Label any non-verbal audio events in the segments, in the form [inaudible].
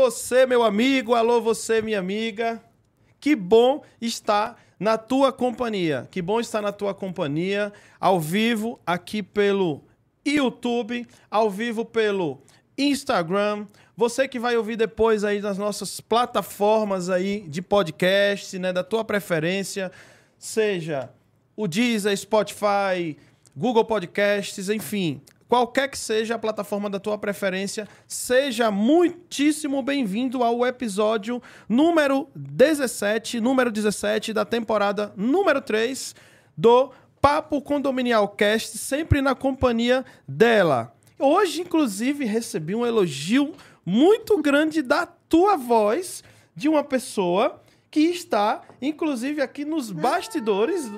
você, meu amigo, alô, você, minha amiga. Que bom estar na tua companhia. Que bom estar na tua companhia, ao vivo, aqui pelo YouTube, ao vivo pelo Instagram. Você que vai ouvir depois aí nas nossas plataformas aí de podcast, né, da tua preferência, seja o Deezer, Spotify, Google Podcasts, enfim, qualquer que seja a plataforma da tua preferência, seja muitíssimo bem-vindo ao episódio número 17, número 17 da temporada número 3 do Papo Condominial Cast, sempre na companhia dela. Hoje, inclusive, recebi um elogio muito grande da tua voz, de uma pessoa que está, inclusive, aqui nos bastidores.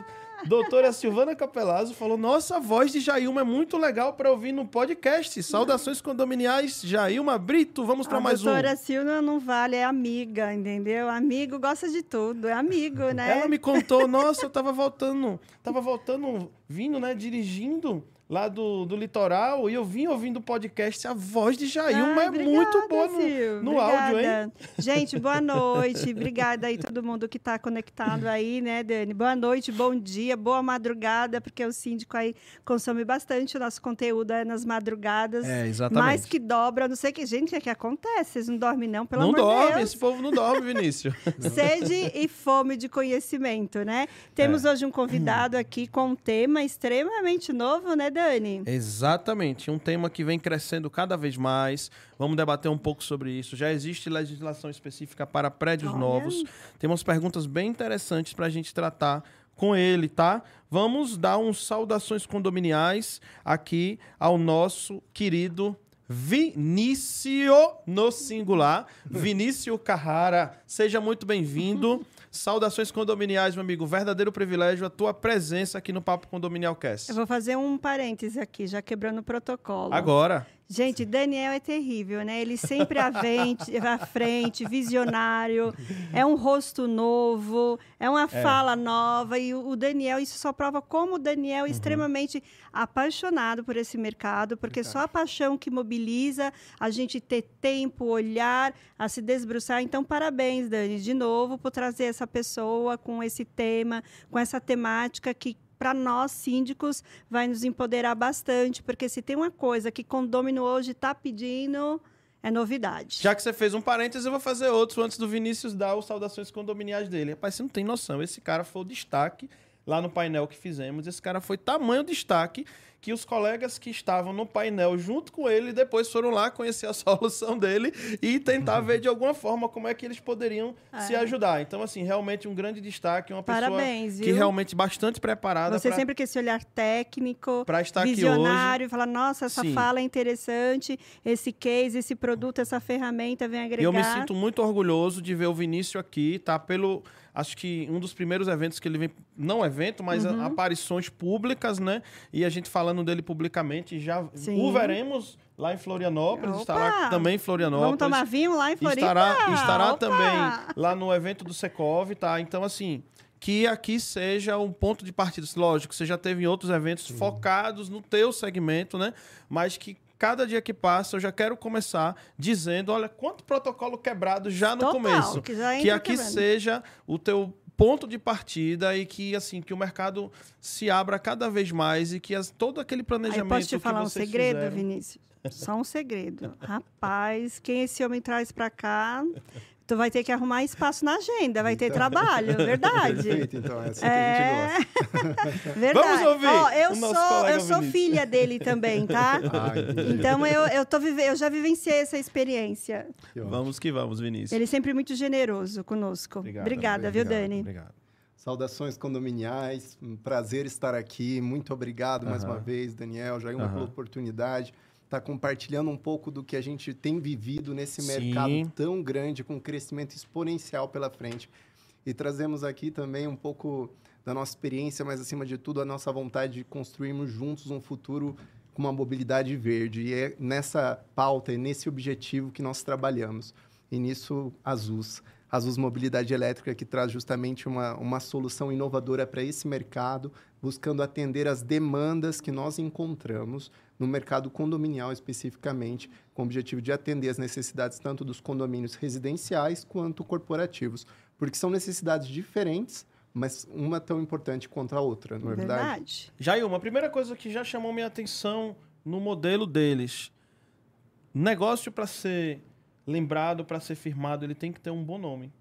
Doutora Silvana Capelazzo falou: Nossa, a voz de Jailma é muito legal para ouvir no podcast. Saudações condominiais, Jailma Brito. Vamos para mais um. A doutora Silvana não vale, é amiga, entendeu? Amigo gosta de tudo, é amigo, né? Ela me contou: Nossa, eu tava voltando, tava voltando, vindo, né, dirigindo lá do, do litoral e eu vim ouvindo o podcast. A voz de Jailma ah, é muito boa no, no áudio, hein? Gente, boa noite. obrigada aí todo mundo que está conectado aí, né, Dani? Boa noite, bom dia, boa madrugada, porque o síndico aí consome bastante o nosso conteúdo é nas madrugadas. É, exatamente. Mais que dobra. Não sei que, gente, o que, acontece? Vocês não dormem não, pelo não amor dorme, de Deus. esse povo não dorme, Vinícius. [laughs] Sede e fome de conhecimento, né? Temos é. hoje um convidado aqui com um tema extremamente novo, né, Dani? Dani? Exatamente. Um tema que vem crescendo cada vez mais. Vamos debater um pouco sobre isso. Já existe legislação específica para prédios novos. Temos perguntas bem interessantes para a gente tratar com ele, tá? Vamos dar uns saudações condominiais aqui ao nosso querido Vinícius no singular, Vinícius Carrara. Seja muito bem-vindo. Saudações condominiais, meu amigo. Verdadeiro privilégio a tua presença aqui no Papo Condominial Cast. Eu vou fazer um parêntese aqui, já quebrando o protocolo. Agora. Gente, Daniel é terrível, né? Ele sempre à frente, [laughs] à frente, visionário, é um rosto novo, é uma é. fala nova. E o Daniel, isso só prova como o Daniel é uhum. extremamente apaixonado por esse mercado, porque só a paixão que mobiliza a gente ter tempo, olhar, a se desbruçar. Então, parabéns, Dani, de novo, por trazer essa pessoa com esse tema, com essa temática que para nós síndicos vai nos empoderar bastante, porque se tem uma coisa que condomínio hoje está pedindo é novidade. Já que você fez um parênteses, eu vou fazer outro antes do Vinícius dar os saudações condominiais dele. Rapaz, você não tem noção. Esse cara foi o destaque lá no painel que fizemos. Esse cara foi tamanho destaque que os colegas que estavam no painel junto com ele depois foram lá conhecer a [laughs] solução dele e tentar ver de alguma forma como é que eles poderiam é. se ajudar. Então, assim, realmente um grande destaque, uma Parabéns, pessoa que realmente bastante preparada. Você pra, sempre com esse olhar técnico, para estar visionário, aqui hoje. falar, nossa, essa Sim. fala é interessante, esse case, esse produto, essa ferramenta vem agregar. E eu me sinto muito orgulhoso de ver o Vinícius aqui, tá? Pelo acho que um dos primeiros eventos que ele vem, não evento, mas uhum. aparições públicas, né? E a gente falando dele publicamente, já Sim. o veremos lá em Florianópolis, Opa! estará também em Florianópolis. Vamos tomar vinho lá em Floripa? Estará, estará também lá no evento do Secov, tá? Então, assim, que aqui seja um ponto de partida. Lógico, você já teve em outros eventos Sim. focados no teu segmento, né? Mas que cada dia que passa, eu já quero começar dizendo, olha, quanto protocolo quebrado já no Total, começo. Que, que aqui quebrando. seja o teu ponto de partida e que assim que o mercado se abra cada vez mais e que as, todo aquele planejamento Aí posso te falar um segredo, fizeram... Vinícius? Só um segredo. [laughs] Rapaz, quem esse homem traz para cá, Tu vai ter que arrumar espaço na agenda, vai ter então, trabalho, [laughs] verdade. Perfeito, então, é assim é... que a gente gosta. [laughs] verdade. Vamos ouvir. Ó, eu sou, eu sou filha dele também, [laughs] tá? Ah, então eu, eu, tô vive... eu já vivenciei essa experiência. Que vamos que vamos, Vinícius. Ele é sempre muito generoso conosco. Obrigado, Obrigada, viu, Dani? Obrigado. Saudações condominiais, um prazer estar aqui. Muito obrigado uh -huh. mais uma vez, Daniel, Jair, uh -huh. oportunidade está compartilhando um pouco do que a gente tem vivido nesse Sim. mercado tão grande, com um crescimento exponencial pela frente. E trazemos aqui também um pouco da nossa experiência, mas acima de tudo a nossa vontade de construirmos juntos um futuro com uma mobilidade verde. E é nessa pauta, é nesse objetivo que nós trabalhamos. E nisso, Azus. Azus Mobilidade Elétrica, que traz justamente uma, uma solução inovadora para esse mercado, buscando atender as demandas que nós encontramos no mercado condominial especificamente, com o objetivo de atender as necessidades tanto dos condomínios residenciais quanto corporativos, porque são necessidades diferentes, mas uma tão importante quanto a outra, não é verdade? verdade. Jair, uma primeira coisa que já chamou minha atenção no modelo deles, negócio para ser lembrado, para ser firmado, ele tem que ter um bom nome.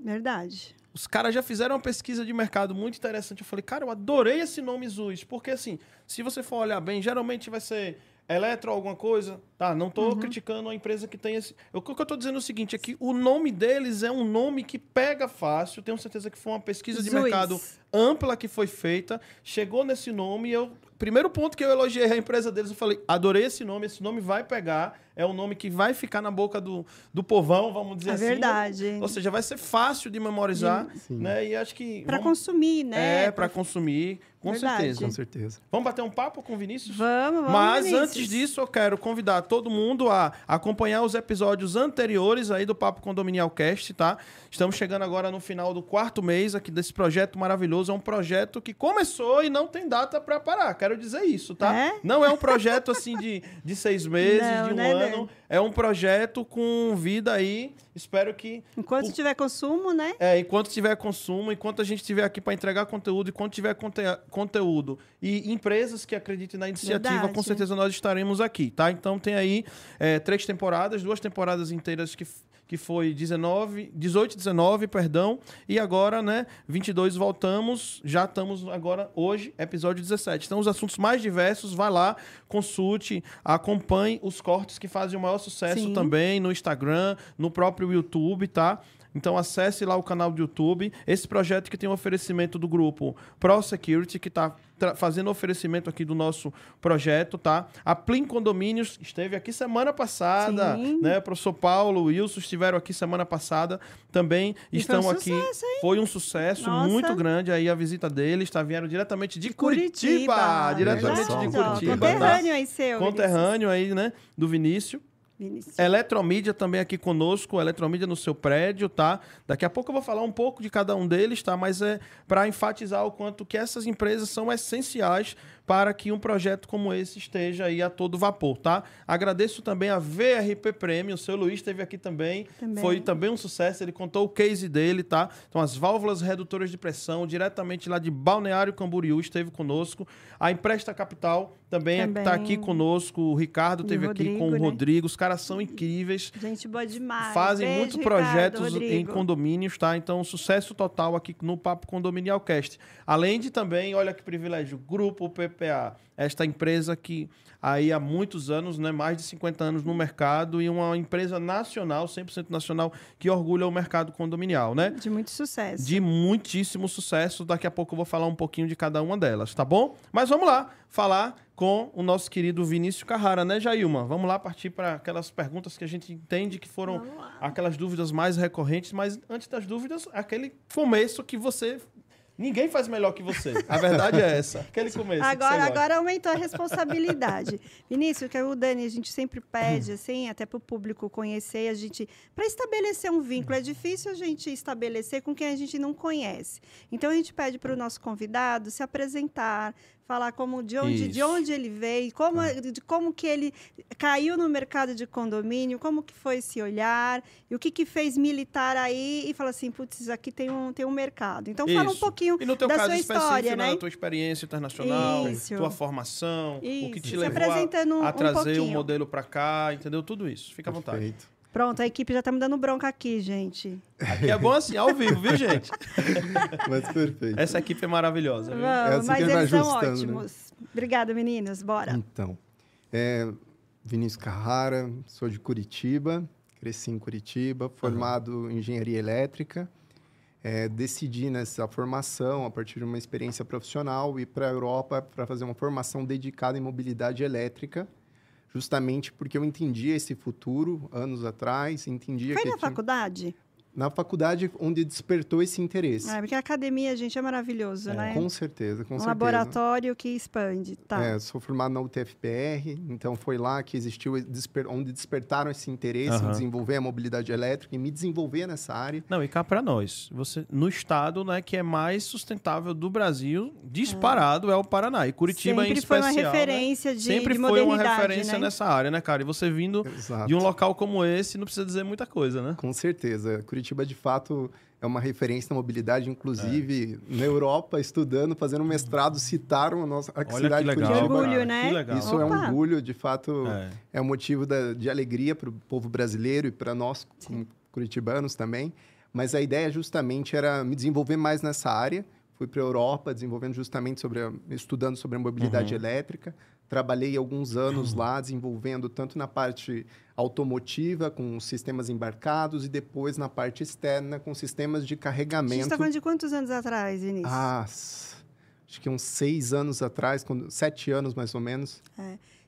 Verdade. Os caras já fizeram uma pesquisa de mercado muito interessante. Eu falei, cara, eu adorei esse nome ZUS, porque assim, se você for olhar bem, geralmente vai ser eletro alguma coisa. Tá, não estou uhum. criticando a empresa que tem esse. O que eu estou dizendo é o seguinte: é que o nome deles é um nome que pega fácil. Tenho certeza que foi uma pesquisa de mercado ampla que foi feita. Chegou nesse nome e eu. Primeiro ponto que eu elogiei a empresa deles, eu falei: adorei esse nome, esse nome vai pegar é um nome que vai ficar na boca do, do povão, vamos dizer é assim. É verdade. Ou seja, vai ser fácil de memorizar, Sim. né? E acho que para consumir, né? É, para consumir, com verdade. certeza. Com certeza. Vamos bater um papo com o Vinícius? Vamos, vamos. Mas Vinícius. antes disso, eu quero convidar todo mundo a acompanhar os episódios anteriores aí do Papo Condominial Cast, tá? Estamos chegando agora no final do quarto mês aqui desse projeto maravilhoso. É um projeto que começou e não tem data para parar. Quero dizer isso, tá? É? Não é um projeto assim de, de seis meses, não, de um né, ano ano. É um projeto com vida aí. Espero que. Enquanto o... tiver consumo, né? É, enquanto tiver consumo, enquanto a gente estiver aqui para entregar conteúdo, enquanto tiver conte... conteúdo e empresas que acreditem na iniciativa, Verdade. com certeza nós estaremos aqui, tá? Então tem aí é, três temporadas, duas temporadas inteiras que que foi 19, 18, 19, perdão, e agora, né, 22 voltamos, já estamos agora hoje, episódio 17. Então os assuntos mais diversos, vai lá, consulte, acompanhe os cortes que fazem o maior sucesso Sim. também no Instagram, no próprio YouTube, tá? Então acesse lá o canal do YouTube. Esse projeto que tem um oferecimento do grupo Pro Security, que está fazendo oferecimento aqui do nosso projeto, tá? A Plim Condomínios esteve aqui semana passada, Sim. né? O professor Paulo, o Wilson estiveram aqui semana passada, também e estão foi um aqui. Sucesso, foi um sucesso Nossa. muito grande aí a visita deles, tá? Vieram diretamente de, Curitiba, Curitiba, diretamente de Curitiba. Conterrâneo tá? aí seu. Conterrâneo aí, né? Do Vinícius. Vinícius. Eletromídia também aqui conosco, Eletromídia no seu prédio, tá? Daqui a pouco eu vou falar um pouco de cada um deles, tá? Mas é para enfatizar o quanto que essas empresas são essenciais para que um projeto como esse esteja aí a todo vapor, tá? Agradeço também a VRP Premium, o seu Luiz esteve aqui também, também, foi também um sucesso, ele contou o case dele, tá? Então as válvulas redutoras de pressão, diretamente lá de Balneário Camboriú, esteve conosco. A Empresta Capital também está é aqui conosco, o Ricardo esteve aqui com o né? Rodrigo, os caras são incríveis. Gente boa demais. Fazem Beijo, muitos projetos em condomínios, tá? Então sucesso total aqui no Papo Condominial Cast. Além de também, olha que privilégio, Grupo PP PPA, esta empresa que aí há muitos anos, né, mais de 50 anos no mercado e uma empresa nacional, 100% nacional, que orgulha o mercado condominial, né? De muito sucesso. De muitíssimo sucesso. Daqui a pouco eu vou falar um pouquinho de cada uma delas, tá bom? Mas vamos lá falar com o nosso querido Vinícius Carrara, né, Jailma? Vamos lá partir para aquelas perguntas que a gente entende que foram aquelas dúvidas mais recorrentes, mas antes das dúvidas, aquele começo que você Ninguém faz melhor que você. [laughs] A verdade é essa. Aquele começo. Agora, agora aumentou a responsabilidade. [laughs] Vinícius, que o Dani, a gente sempre pede, assim, até para o público conhecer, a gente. Para estabelecer um vínculo, é difícil a gente estabelecer com quem a gente não conhece. Então a gente pede para o nosso convidado se apresentar, falar como de onde, de onde ele veio, como, é. de como que ele caiu no mercado de condomínio, como que foi esse olhar, e o que que fez militar aí e fala assim, putz, aqui tem um, tem um mercado. Então Isso. fala um pouquinho e no teu da caso sua história, né? Na tua experiência internacional, isso. tua formação, isso. o que te levou a, a, trazer o um modelo para cá, entendeu? Tudo isso. Fica à vontade. Pronto, a equipe já tá me dando bronca aqui, gente. Aqui é bom assim, ao vivo, viu, gente? [laughs] Mas perfeito. Essa equipe é maravilhosa. Viu? Vamos, é assim mas eles são né? ótimos. Né? Obrigada, meninos. Bora. Então, é, Vinícius Carrara, sou de Curitiba, cresci em Curitiba, formado uhum. em engenharia elétrica. É, decidi nessa formação, a partir de uma experiência profissional, ir para a Europa para fazer uma formação dedicada em mobilidade elétrica justamente porque eu entendia esse futuro anos atrás, entendia Foi que na tinha... faculdade? Na faculdade onde despertou esse interesse. É, porque a academia, gente, é maravilhoso, é, né? Com certeza, com um certeza. laboratório que expande, tá. É, sou formado na UTFPR, então foi lá que existiu, desper, onde despertaram esse interesse uhum. em desenvolver a mobilidade elétrica e me desenvolver nessa área. Não, e cá para nós, você no estado, né, que é mais sustentável do Brasil, disparado é, é o Paraná. E Curitiba Sempre em especial. Sempre foi uma né, referência né? de Sempre de foi uma referência né? nessa área, né, cara? E você vindo Exato. de um local como esse, não precisa dizer muita coisa, né? Com certeza. Curitiba, de fato, é uma referência na mobilidade, inclusive é. na Europa, estudando, fazendo um mestrado, citaram a nossa a Olha cidade que legal, de Curitiba. orgulho, né? Que legal. Isso Opa. é um orgulho, de fato, É. é, um motivo da- de alegria para o povo brasileiro e para nós, como curitibanos também. Mas a ideia justamente era me desenvolver mais nessa área. Fui para a Europa, desenvolvendo justamente sobre, a- estudando sobre a mobilidade Uhum. elétrica. Trabalhei alguns anos lá, desenvolvendo tanto na parte automotiva, com sistemas embarcados, e depois na parte externa, com sistemas de A gente carregamento. está falando de quantos anos atrás, Vinícius? Ah, acho que uns seis anos atrás, quando, sete anos mais ou menos.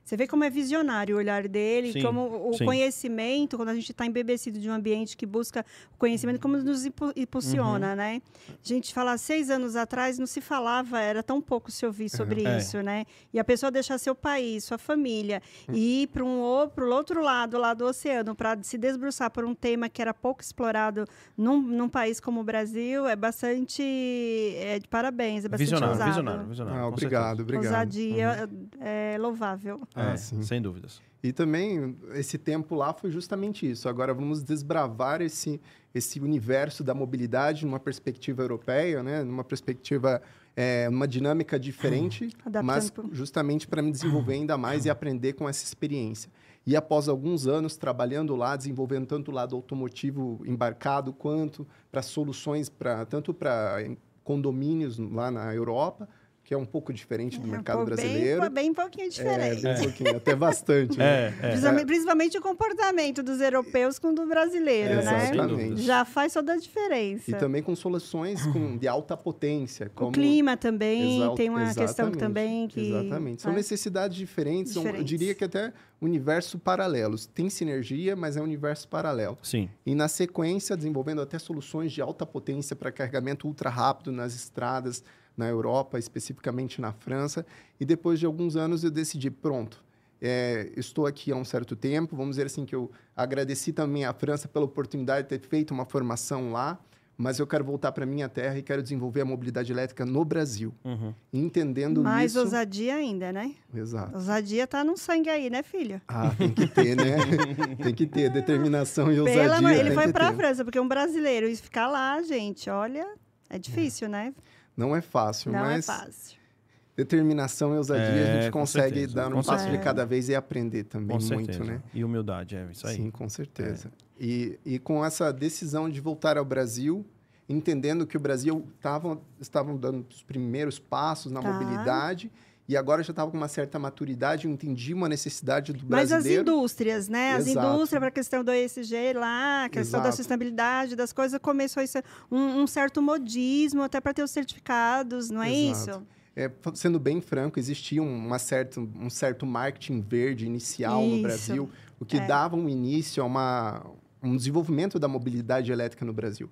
Você vê como é visionário o olhar dele, Sim, como o sim. conhecimento, quando a gente está embebecido de um ambiente que busca o conhecimento, como nos impu- impulsiona, Uhum. né? A gente fala, seis anos atrás não se falava, era tão pouco se ouvir sobre É. isso, né? E a pessoa deixar seu país, sua família, Hum. e ir para um ou- pro outro lado, lá do oceano, para se desbruçar por um tema que era pouco explorado num, num país como o Brasil, é bastante. É de parabéns, é bastante Visionário, ousado. visionário, visionário. Ah, obrigado, obrigado. Ousadia é louvável. Ah, É, sim. sem dúvidas. E também, esse tempo lá foi justamente isso. Agora vamos desbravar esse, esse universo da mobilidade numa perspectiva europeia, né? numa perspectiva, é, numa dinâmica diferente, [clears throat] Adaptando mas pro- justamente para me desenvolver ainda mais e aprender com essa experiência. E após alguns anos trabalhando lá, desenvolvendo tanto o lado automotivo embarcado, quanto para soluções, pra, tanto para condomínios lá na Europa, que é um pouco diferente do É, mercado pô, brasileiro. Bem, bem pouquinho É, diferente. bem pouquinho, até bastante. [laughs] né? É, é. Principalmente, o comportamento dos europeus com o do brasileiro, É, né? Dúvidas. Já faz toda a diferença. E também com soluções com, de alta potência. Como... O clima também tem uma questão exatamente, também que... Exatamente. São necessidades diferentes, são, eu Diferentes. diria que até universos paralelos. Tem sinergia, mas é um universo paralelo. Sim. E na sequência, desenvolvendo até soluções de alta potência para carregamento ultra rápido nas estradas, na Europa, especificamente na França. E depois de alguns anos eu decidi, pronto, é, estou aqui há um certo tempo, vamos dizer assim que eu agradeci também à França pela oportunidade de ter feito uma formação lá, mas eu quero voltar para minha terra e quero desenvolver a mobilidade elétrica no Brasil. Uhum. Entendendo Mais isso... ousadia ainda, né? Exato. Ousadia tá no sangue aí, né, filho? Ah, tem que ter, né? [laughs] tem que ter determinação e ousadia. Pelo amor- ele foi pra ter. França, porque um brasileiro e ficar lá, gente, olha, é difícil, né? Não é fácil, Não mas é fácil. determinação e ousadia a É, gente com consegue certeza, dar um passo de cada vez e aprender também Com muito, certeza. né? E humildade, é isso aí. Sim, com certeza. E, e com essa decisão de voltar ao Brasil, entendendo que o Brasil tava, estavam dando os primeiros passos na Tá. mobilidade e agora já estava com uma certa maturidade, eu entendi uma necessidade do Mas as brasileiro. indústrias, né? As Exato. indústrias para a questão do ESG lá, a questão da Exato. sustentabilidade das coisas, começou a ser um, um certo modismo até para ter os certificados, não é Exato. isso? É, sendo bem franco, existia um- uma certa, um certo marketing verde inicial Isso. no Brasil, o que É. dava um início a uma, um desenvolvimento da mobilidade elétrica no Brasil.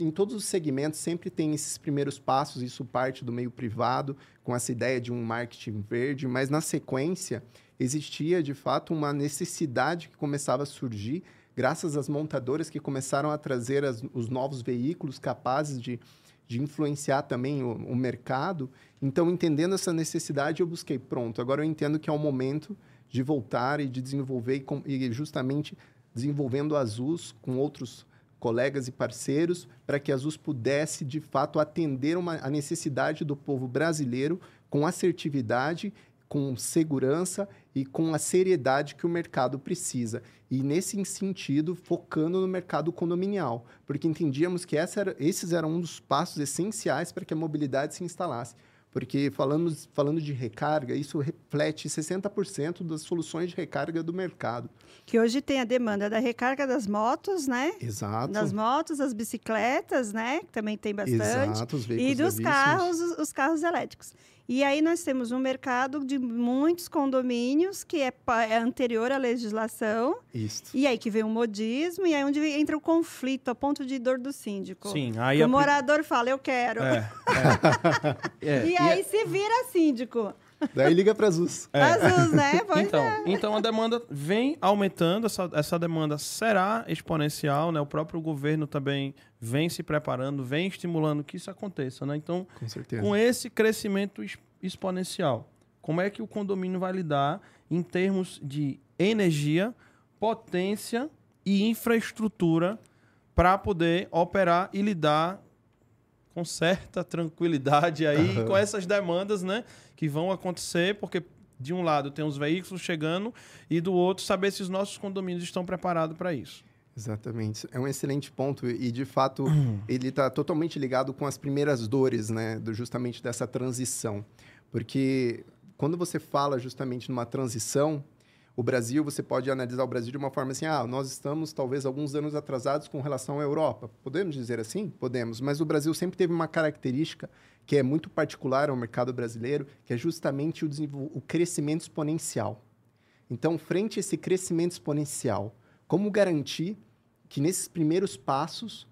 Em todos os segmentos sempre tem esses primeiros passos, isso parte do meio privado, com essa ideia de um marketing verde, mas na sequência existia de fato uma necessidade que começava a surgir graças às montadoras que começaram a trazer as- os novos veículos capazes de, de influenciar também o, o mercado. Então, entendendo essa necessidade, eu busquei, pronto, agora eu entendo que é o momento de voltar e de desenvolver, e, e justamente desenvolvendo a Azus com outros colegas e parceiros, para que a Azus pudesse, de fato, atender uma, a necessidade do povo brasileiro com assertividade, com segurança e com a seriedade que o mercado precisa. E, nesse sentido, focando no mercado condominial, porque entendíamos que era, esses eram um dos passos essenciais para que a mobilidade se instalasse. Porque falando, falando de recarga, isso reflete 60% das soluções de recarga do mercado. Que hoje tem a demanda da recarga das motos, né? Exato. Das motos, das bicicletas, né? Que também tem bastante. Exato, os veículos E dos levíssimos. carros, os, os carros elétricos. E aí nós temos um mercado de muitos condomínios que é, é, anterior à legislação. Isso. E aí que vem o modismo, e aí onde entra o conflito, a ponto de dor do síndico. Sim, aí o a... morador fala, eu quero. É, [laughs] é. é. e aí se vira síndico. Daí liga para Azul. É. Azul, né? Pois então, é. então a demanda vem aumentando, essa, essa demanda será exponencial, né? O próprio governo também vem se preparando, vem estimulando que isso aconteça, né? Então, com, com esse crescimento exponencial, como é que o condomínio vai lidar em termos de energia, potência e infraestrutura para poder operar e lidar com certa tranquilidade aí uhum. com essas demandas, né, que vão acontecer, porque de um lado tem os veículos chegando e do outro saber se os nossos condomínios estão preparados para isso. Exatamente. É um excelente ponto e, de fato, uhum. [clears throat] ele está totalmente ligado com as primeiras dores, né, do, justamente dessa transição. Porque quando você fala justamente numa transição, o Brasil, você pode analisar o Brasil de uma forma assim: ah, nós estamos talvez alguns anos atrasados com relação à Europa. Podemos dizer assim? Podemos. Mas o Brasil sempre teve uma característica que é muito particular ao mercado brasileiro, que é justamente o, o crescimento exponencial. Então, frente a esse crescimento exponencial, como garantir que nesses primeiros passos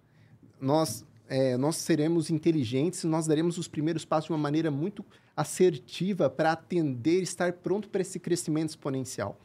nós, é, nós seremos inteligentes, nós daremos os primeiros passos de uma maneira muito assertiva para atender, estar pronto para esse crescimento exponencial.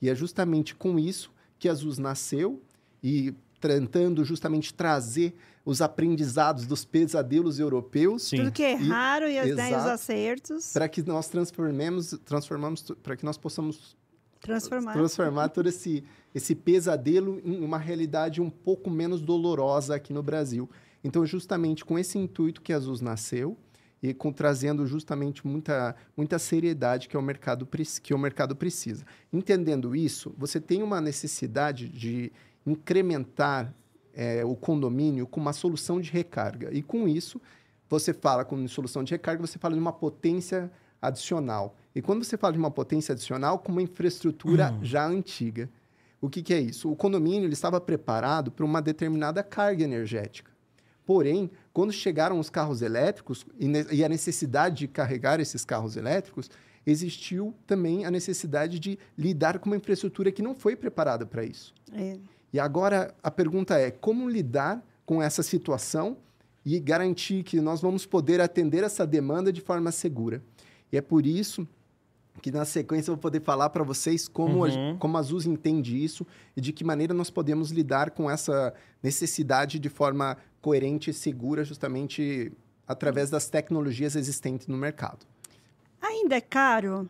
E é justamente com isso que a ZUS nasceu e tentando justamente trazer os aprendizados dos pesadelos europeus. Sim. Tudo que é raro e, e os acertos. Para que nós transformemos, transformamos, para que nós possamos transformar, transformar todo esse, esse pesadelo em uma realidade um pouco menos dolorosa aqui no Brasil. Então, justamente com esse intuito que a ZUS nasceu, e com, trazendo justamente muita, muita seriedade que, é o mercado, que o mercado precisa. Entendendo isso, você tem uma necessidade de incrementar é, o condomínio com uma solução de recarga. E com isso, você fala com solução de recarga, você fala de uma potência adicional. E quando você fala de uma potência adicional, com uma infraestrutura uhum. já antiga. O que, que, é isso? O condomínio ele estava preparado para uma determinada carga energética. Porém, quando chegaram os carros elétricos e, a necessidade de carregar esses carros elétricos, existiu também a necessidade de lidar com uma infraestrutura que não foi preparada para isso. É. E agora a pergunta é: como lidar com essa situação e garantir que nós vamos poder atender essa demanda de forma segura? E é por isso que na sequência eu vou poder falar para vocês como, uhum. a, como a entende isso e de que maneira nós podemos lidar com essa necessidade de forma coerente e segura, justamente através das tecnologias existentes no mercado. Ainda é caro?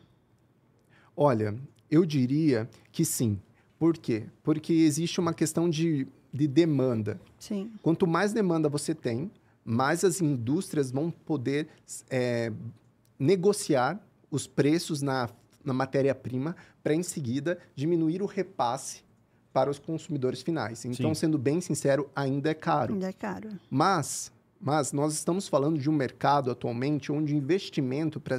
Olha, eu diria que sim. Por quê? Porque existe uma questão de, de demanda. Sim. Quanto mais demanda você tem, mais as indústrias vão poder é, negociar os preços na, na matéria-prima para, em seguida, diminuir o repasse para os consumidores finais. Então, Sim. sendo bem sincero, ainda é caro. Ainda é caro. Mas, mas nós estamos falando de um mercado atualmente onde o investimento para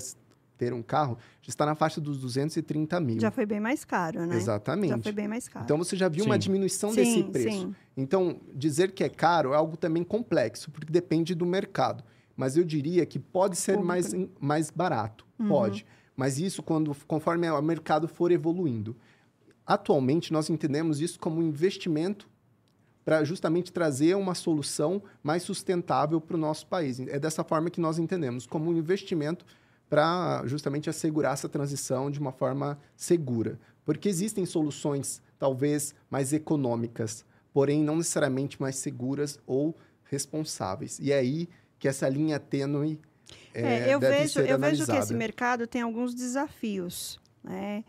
ter um carro já está na faixa dos 230 mil. Já foi bem mais caro, né? Exatamente. Já foi bem mais caro. Então você já viu sim. uma diminuição sim, desse preço. Sim. Então, dizer que é caro é algo também complexo, porque depende do mercado. Mas eu diria que pode ser mais, mais barato. Uhum. Pode. Mas isso quando, conforme o mercado for evoluindo. Atualmente, nós entendemos isso como um investimento para justamente trazer uma solução mais sustentável para o nosso país. É dessa forma que nós entendemos, como um investimento para justamente assegurar essa transição de uma forma segura. Porque existem soluções, talvez, mais econômicas, porém não necessariamente mais seguras ou responsáveis. E é aí que essa linha tênue é, é, eu deve vejo, eu vejo que esse mercado tem alguns desafios, né?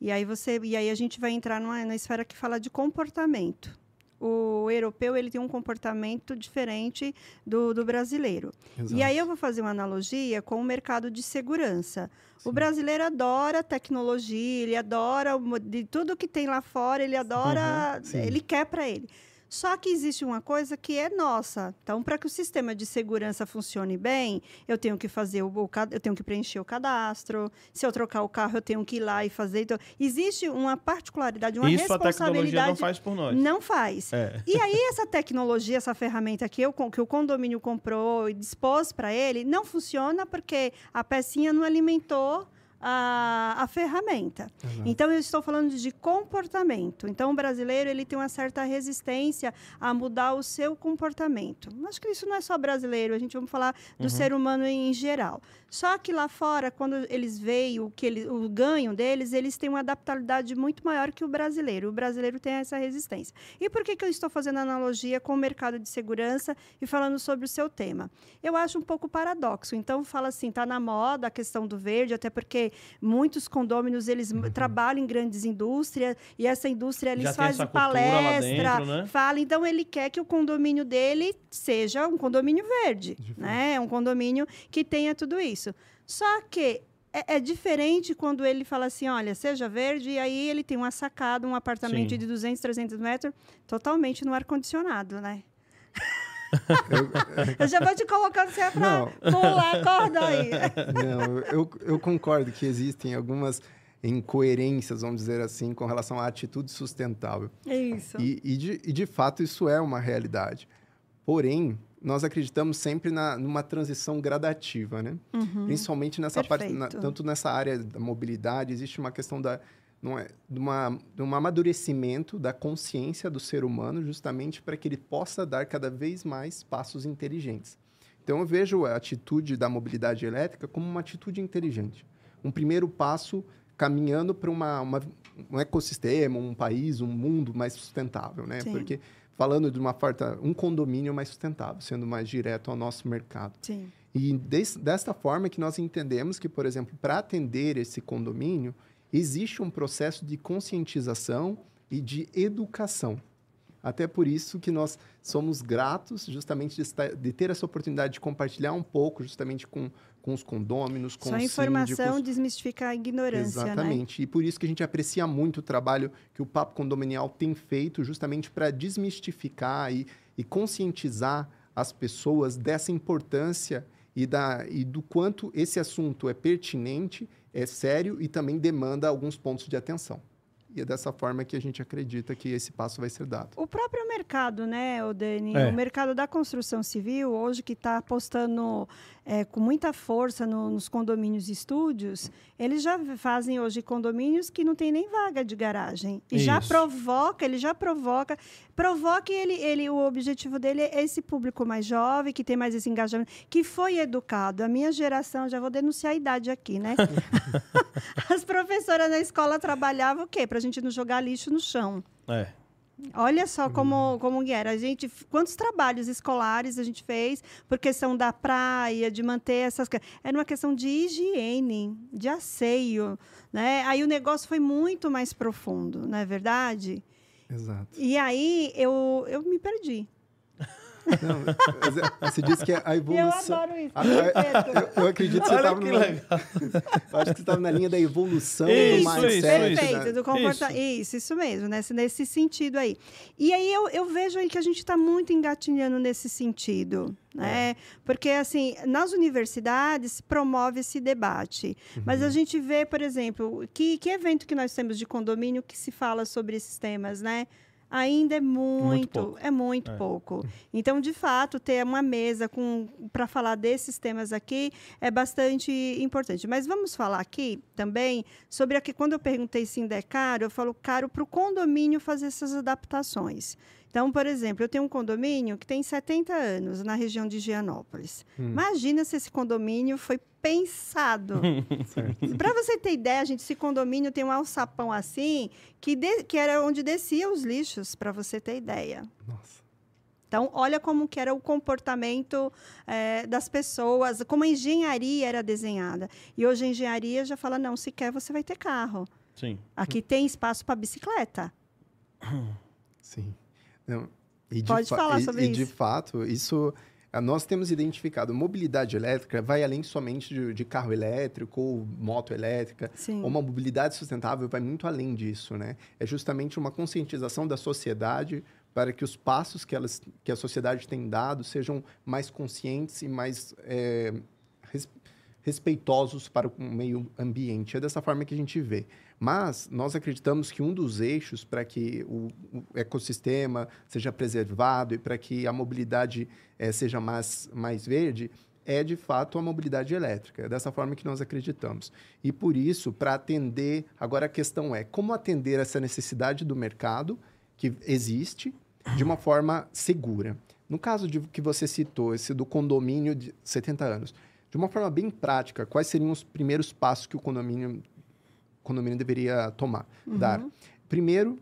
E aí você, e aí a gente vai entrar numa, numa esfera que fala de comportamento. O europeu ele tem um comportamento diferente do, do brasileiro. Exato. E aí eu vou fazer uma analogia com o mercado de segurança. Sim. O brasileiro adora tecnologia, ele adora de tudo que tem lá fora, ele adora, uhum, ele quer para ele. Só que existe uma coisa que é nossa. Então, para que o sistema de segurança funcione bem, eu tenho que fazer o, o eu tenho que preencher o cadastro. Se eu trocar o carro, eu tenho que ir lá e fazer. Então, existe uma particularidade, uma Isso responsabilidade. a tecnologia não faz por nós. Não faz. É. E aí essa tecnologia, essa ferramenta que, eu, que o condomínio comprou e dispôs para ele, não funciona porque a pecinha não alimentou a, a ferramenta. Então, eu estou falando de comportamento. Então, o brasileiro ele tem uma certa resistência a mudar o seu comportamento. Acho que isso não é só brasileiro, a gente vamos falar do uhum. ser humano em geral. Só que lá fora, quando eles veem o, que ele, o ganho deles, eles têm uma adaptabilidade muito maior que o brasileiro. O brasileiro tem essa resistência. E por que, que eu estou fazendo analogia com o mercado de segurança e falando sobre o seu tema? Eu acho um pouco paradoxo. Então, fala assim, está na moda a questão do verde, até porque muitos condôminos eles uhum. trabalham em grandes indústrias e essa indústria eles fazem palestra, né? fala, então ele quer que o condomínio dele seja um condomínio verde, né? Um condomínio que tenha tudo isso. Só que é, é, diferente quando ele fala assim, olha, seja verde, e aí ele tem uma sacada, um apartamento Sim. de 200, 300 metros, totalmente no ar-condicionado, né? [laughs] Eu, eu, já vou te colocando você para pular, acorda aí. Não, eu, eu concordo que existem algumas incoerências, vamos dizer assim, com relação à atitude sustentável. É isso. E, e, de, e de fato isso é uma realidade. Porém, nós acreditamos sempre na, numa transição gradativa, né? Uhum. Principalmente nessa parte, na, tanto nessa área da mobilidade, existe uma questão da não é, de, uma, de um amadurecimento da consciência do ser humano, justamente para que ele possa dar cada vez mais passos inteligentes. Então, eu vejo a atitude da mobilidade elétrica como uma atitude inteligente. Um primeiro passo caminhando para uma, uma, um ecossistema, um país, um mundo mais sustentável, né? Sim. Porque falando de uma farta, um condomínio mais sustentável, sendo mais direto ao nosso mercado. Sim. E des, desta forma que nós entendemos que, por exemplo, para atender esse condomínio, existe um processo de conscientização e de educação. Até por isso que nós somos gratos justamente de, estar, de, ter essa oportunidade de compartilhar um pouco justamente com, com os condôminos, com Só os informação síndicos. desmistificar a ignorância, né? Exatamente. Né? E por isso que a gente aprecia muito o trabalho que o Papo Condominial tem feito justamente para desmistificar e, e conscientizar as pessoas dessa importância e, da, e do quanto esse assunto é pertinente é sério e também demanda alguns pontos de atenção. E é dessa forma que a gente acredita que esse passo vai ser dado. O próprio mercado, né, Dani? É. O mercado da construção civil, hoje que está apostando é, com muita força no, nos condomínios e estúdios, eles já fazem hoje condomínios que não tem nem vaga de garagem. E Isso. já provoca, ele já provoca. Provoca ele, ele, o objetivo dele é esse público mais jovem, que tem mais esse engajamento, que foi educado. A minha geração, já vou denunciar a idade aqui, né? [laughs] [laughs] As professoras na escola trabalhavam o quê? Para a gente não jogar lixo no chão. É. Olha só como, como era. A gente, quantos trabalhos escolares a gente fez por questão da praia, de manter essas. Era uma questão de higiene, de asseio. Né? Aí o negócio foi muito mais profundo, não é verdade? Exato. E aí eu, eu me perdi. Não, é, você disse que a evolução. Eu adoro isso. A, a, eu, eu, acredito que você estava. [laughs] Acho que você estava na linha da evolução isso, do mindset. Isso, perfeito, né? do comportamento. Isso. isso, isso mesmo, nesse, nesse sentido aí. E aí eu, eu vejo aí que a gente está muito engatinhando nesse sentido. Né? É. Porque, assim, nas universidades promove esse debate. Uhum. Mas a gente vê, por exemplo, que, que evento que nós temos de condomínio que se fala sobre esses temas, né? Ainda é muito, muito é muito é. pouco. Então, de fato, ter uma mesa para falar desses temas aqui é bastante importante. Mas vamos falar aqui também sobre aqui quando eu perguntei se ainda é caro, eu falo caro para o condomínio fazer essas adaptações. Então, por exemplo, eu tenho um condomínio que tem 70 anos na região de Gianópolis. Hum. Imagina se esse condomínio foi pensado. [laughs] Para você ter ideia, gente, esse condomínio tem um alçapão assim, que, de, que era onde descia os lixos, para você ter ideia. Nossa. Então, olha como que era o comportamento é, das pessoas, como a engenharia era desenhada. E hoje a engenharia já fala, não, se quer, você vai ter carro. Sim. Aqui tem espaço para bicicleta. Sim. Não, Pode falar sobre e, isso. E, de fato, isso... Ah, nós temos identificado mobilidade elétrica vai além somente de, de carro elétrico ou moto elétrica. Sim. Uma mobilidade sustentável vai muito além disso, né? É justamente uma conscientização da sociedade para que os passos que, elas, que a sociedade tem dado sejam mais conscientes e mais é, respeitosos para o meio ambiente. É dessa forma que a gente vê. Mas nós acreditamos que um dos eixos para que o, ecossistema seja preservado e para que a mobilidade é, seja mais, mais verde é de fato a mobilidade elétrica. É dessa forma que nós acreditamos. E por isso, para atender, agora a questão é como atender essa necessidade do mercado que existe de uma forma segura. No caso de que você citou, esse do condomínio de 70 anos, de uma forma bem prática, quais seriam os primeiros passos que o condomínio, condomínio deveria tomar, uhum. dar? Primeiro,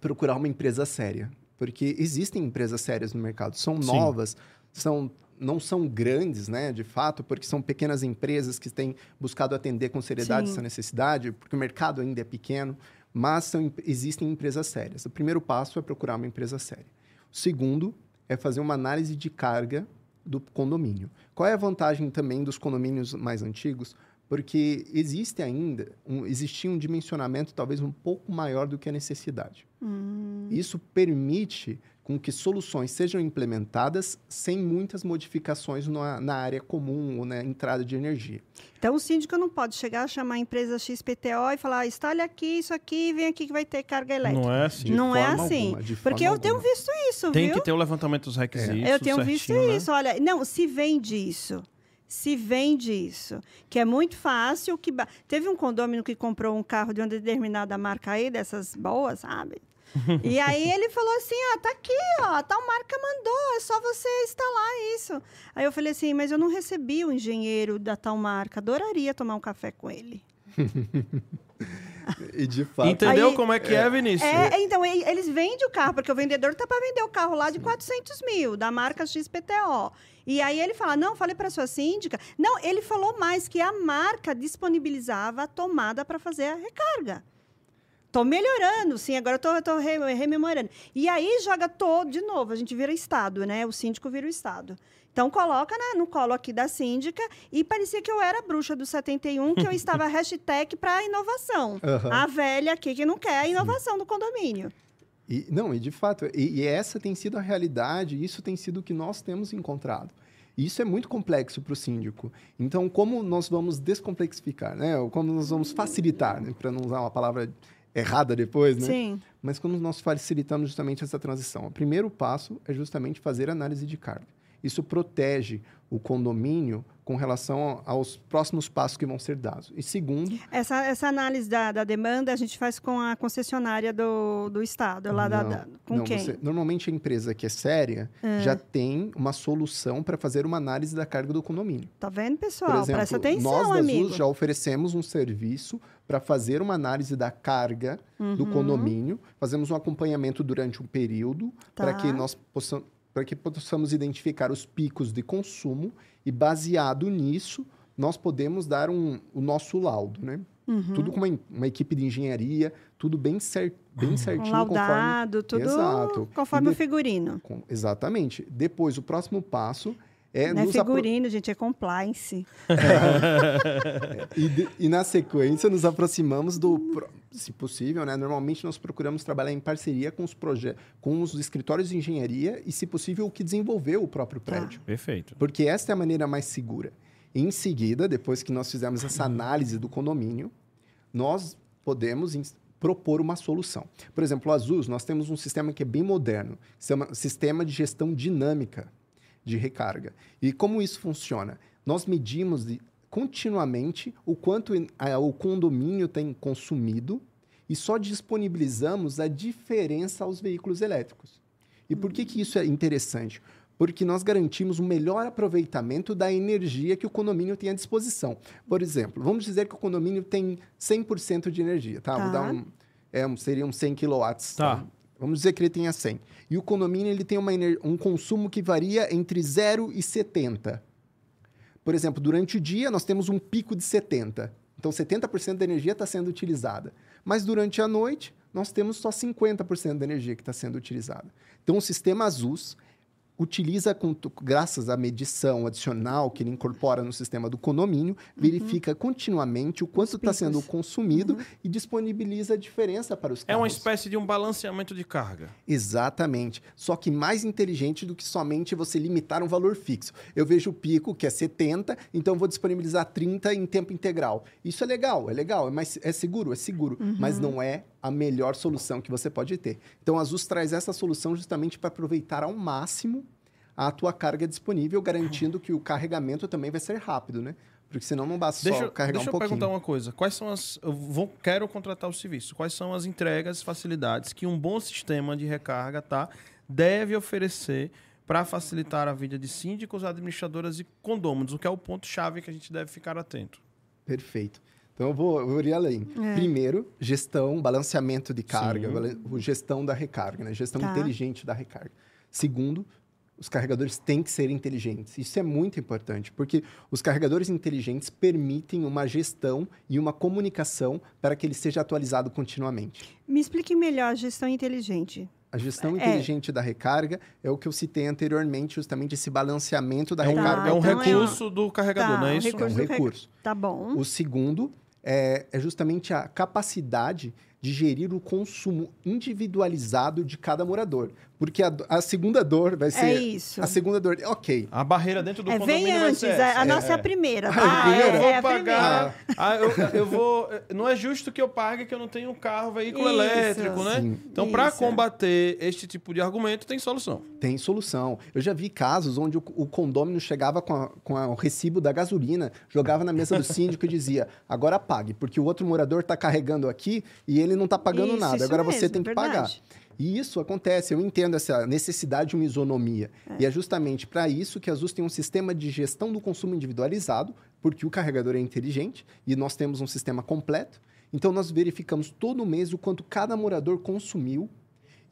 procurar uma empresa séria, porque existem empresas sérias no mercado, são Sim. novas, são não são grandes, né, de fato, porque são pequenas empresas que têm buscado atender com seriedade Sim. essa necessidade, porque o mercado ainda é pequeno, mas são, existem empresas sérias. O primeiro passo é procurar uma empresa séria. O segundo é fazer uma análise de carga do condomínio. Qual é a vantagem também dos condomínios mais antigos? Porque existe ainda, um, existia um dimensionamento talvez um pouco maior do que a necessidade. Hum. Isso permite com que soluções sejam implementadas sem muitas modificações na, na área comum ou na entrada de energia. Então, o síndico não pode chegar, chamar a empresa XPTO e falar, instale aqui, isso aqui, vem aqui que vai ter carga elétrica. Não é assim. Não é assim. Alguma, porque eu alguma. tenho visto isso, Tem viu? que ter o levantamento dos requisitos é. Eu tenho visto né? isso. Olha, não, se vende isso se vende isso, que é muito fácil. Que teve um condomínio que comprou um carro de uma determinada marca aí dessas boas, sabe? [laughs] e aí ele falou assim, ó, tá aqui, ó, tal marca mandou, é só você instalar isso. Aí eu falei assim, mas eu não recebi o engenheiro da tal marca, adoraria tomar um café com ele. [laughs] [laughs] e de fato. Entendeu aí, como é que é, é Vinícius? É, então, eles vendem o carro, porque o vendedor tá para vender o carro lá de 400 mil, da marca XPTO. E aí ele fala: não, falei para sua síndica. Não, ele falou mais que a marca disponibilizava a tomada para fazer a recarga. Tô melhorando, sim, agora tô, tô rememorando. E aí joga todo, de novo, a gente vira Estado, né? O síndico vira o Estado. Então, coloca na, no colo aqui da síndica e parecia que eu era bruxa do 71, que eu [laughs] estava hashtag para inovação. Uhum. A velha aqui que não quer a inovação do condomínio. E, não, e de fato, e, e, essa tem sido a realidade, isso tem sido o que nós temos encontrado. E isso é muito complexo para o síndico. Então, como nós vamos descomplexificar, né? Ou como nós vamos facilitar, né? para não usar uma palavra errada depois, né? Sim. Mas como nós facilitamos justamente essa transição? O primeiro passo é justamente fazer análise de carga. Isso protege o condomínio com relação aos próximos passos que vão ser dados. E segundo... Essa, essa análise da, da demanda a gente faz com a concessionária do, do Estado, lá não, da, com não, quem? Você, normalmente a empresa que é séria é. já tem uma solução para fazer uma análise da carga do condomínio. Tá vendo, pessoal? Por exemplo, Presta atenção, nós da amigo. já oferecemos um serviço para fazer uma análise da carga uhum. do condomínio. Fazemos um acompanhamento durante um período tá. para que nós possamos para que possamos identificar os picos de consumo e, baseado nisso, nós podemos dar um, o nosso laudo, né? Uhum. Tudo com uma, uma, equipe de engenharia, tudo bem, cer bem certinho. Laudado, conforme... tudo Exato. conforme de... o figurino. Com... Exatamente. Depois, o próximo passo é Não é figurino, apro... gente, é compliance. [laughs] e, de, e, na sequência, nos aproximamos do, se possível, né? Normalmente nós procuramos trabalhar em parceria com os projetos, com os escritórios de engenharia e, se possível, o que desenvolveu o próprio tá. prédio. Tá. Perfeito. Porque esta é a maneira mais segura. Em seguida, depois que nós fizermos essa análise do condomínio, nós podemos propor uma solução. Por exemplo, o Azul, nós temos um sistema que é bem moderno, se chama Sistema de Gestão Dinâmica de recarga. E como isso funciona? Nós medimos continuamente o quanto o condomínio tem consumido e só disponibilizamos a diferença aos veículos elétricos. E por que, que isso é interessante? Porque nós garantimos um melhor aproveitamento da energia que o condomínio tem à disposição. Por exemplo, vamos dizer que o condomínio tem 100% de energia, tá? tá. Vou dar um, é, um, seriam 100 kW. Tá. tá? Vamos dizer que ele tenha 100. E o condomínio ele tem uma, um consumo que varia entre 0 e 70. Por exemplo, durante o dia nós temos um pico de 70. Então 70% da energia está sendo utilizada. Mas durante a noite nós temos só 50% da energia que está sendo utilizada. Então o sistema Azus utiliza, com, graças à medição adicional que ele incorpora no sistema do condomínio, uhum. verifica continuamente o quanto está sendo consumido uhum. e disponibiliza a diferença para os carros. É uma espécie de um balanceamento de carga. Exatamente. Só que mais inteligente do que somente você limitar um valor fixo. Eu vejo o pico, que é 70, então vou disponibilizar 30 em tempo integral. Isso é legal, é legal, é, mais, é seguro, é seguro, uhum. mas não é a melhor solução que você pode ter. Então, a Azus traz essa solução justamente para aproveitar ao máximo a tua carga disponível, garantindo que o carregamento também vai ser rápido, né? Porque senão não basta deixa, só carregar um pouquinho. Deixa eu perguntar uma coisa. Quais são as... Eu vou, quero contratar o serviço. Quais são as entregas, facilidades que um bom sistema de recarga tá, deve oferecer para facilitar a vida de síndicos, administradoras e condôminos? O que é o ponto-chave que a gente deve ficar atento? Perfeito. Então eu vou, eu vou ir além. É. Primeiro, gestão, balanceamento de carga, Sim. gestão da recarga, né? gestão tá. inteligente da recarga. Segundo, os carregadores têm que ser inteligentes. Isso é muito importante, porque os carregadores inteligentes permitem uma gestão e uma comunicação para que ele seja atualizado continuamente. Me explique melhor a gestão inteligente. A gestão é. inteligente da recarga é o que eu citei anteriormente, justamente esse balanceamento da é recarga. Tá, é um então recurso é um... do carregador, tá, não é isso? É um recurso. Tá bom. O segundo é, é justamente a capacidade de gerir o consumo individualizado de cada morador. Porque a, a, segunda dor vai ser. É isso. A segunda dor. Ok. A barreira dentro do é, condomínio vem antes. A, a, nossa é, é a primeira. Tá? Ah, é, eu vou é pagar. Ah, eu, eu, vou. Não é justo que eu pague que eu não tenho um carro, veículo isso. elétrico, né? Sim. Então, para combater este tipo de argumento, tem solução. Tem solução. Eu já vi casos onde o, o condomínio chegava com, a, com o recibo da gasolina, jogava na mesa do síndico e dizia: agora pague, porque o outro morador está carregando aqui e ele não está pagando isso, nada. Isso agora mesmo, você tem que verdade. pagar. E isso acontece, eu entendo essa necessidade de uma isonomia. É. E é justamente para isso que a ZUS tem um sistema de gestão do consumo individualizado, porque o carregador é inteligente e nós temos um sistema completo. Então, nós verificamos todo mês o quanto cada morador consumiu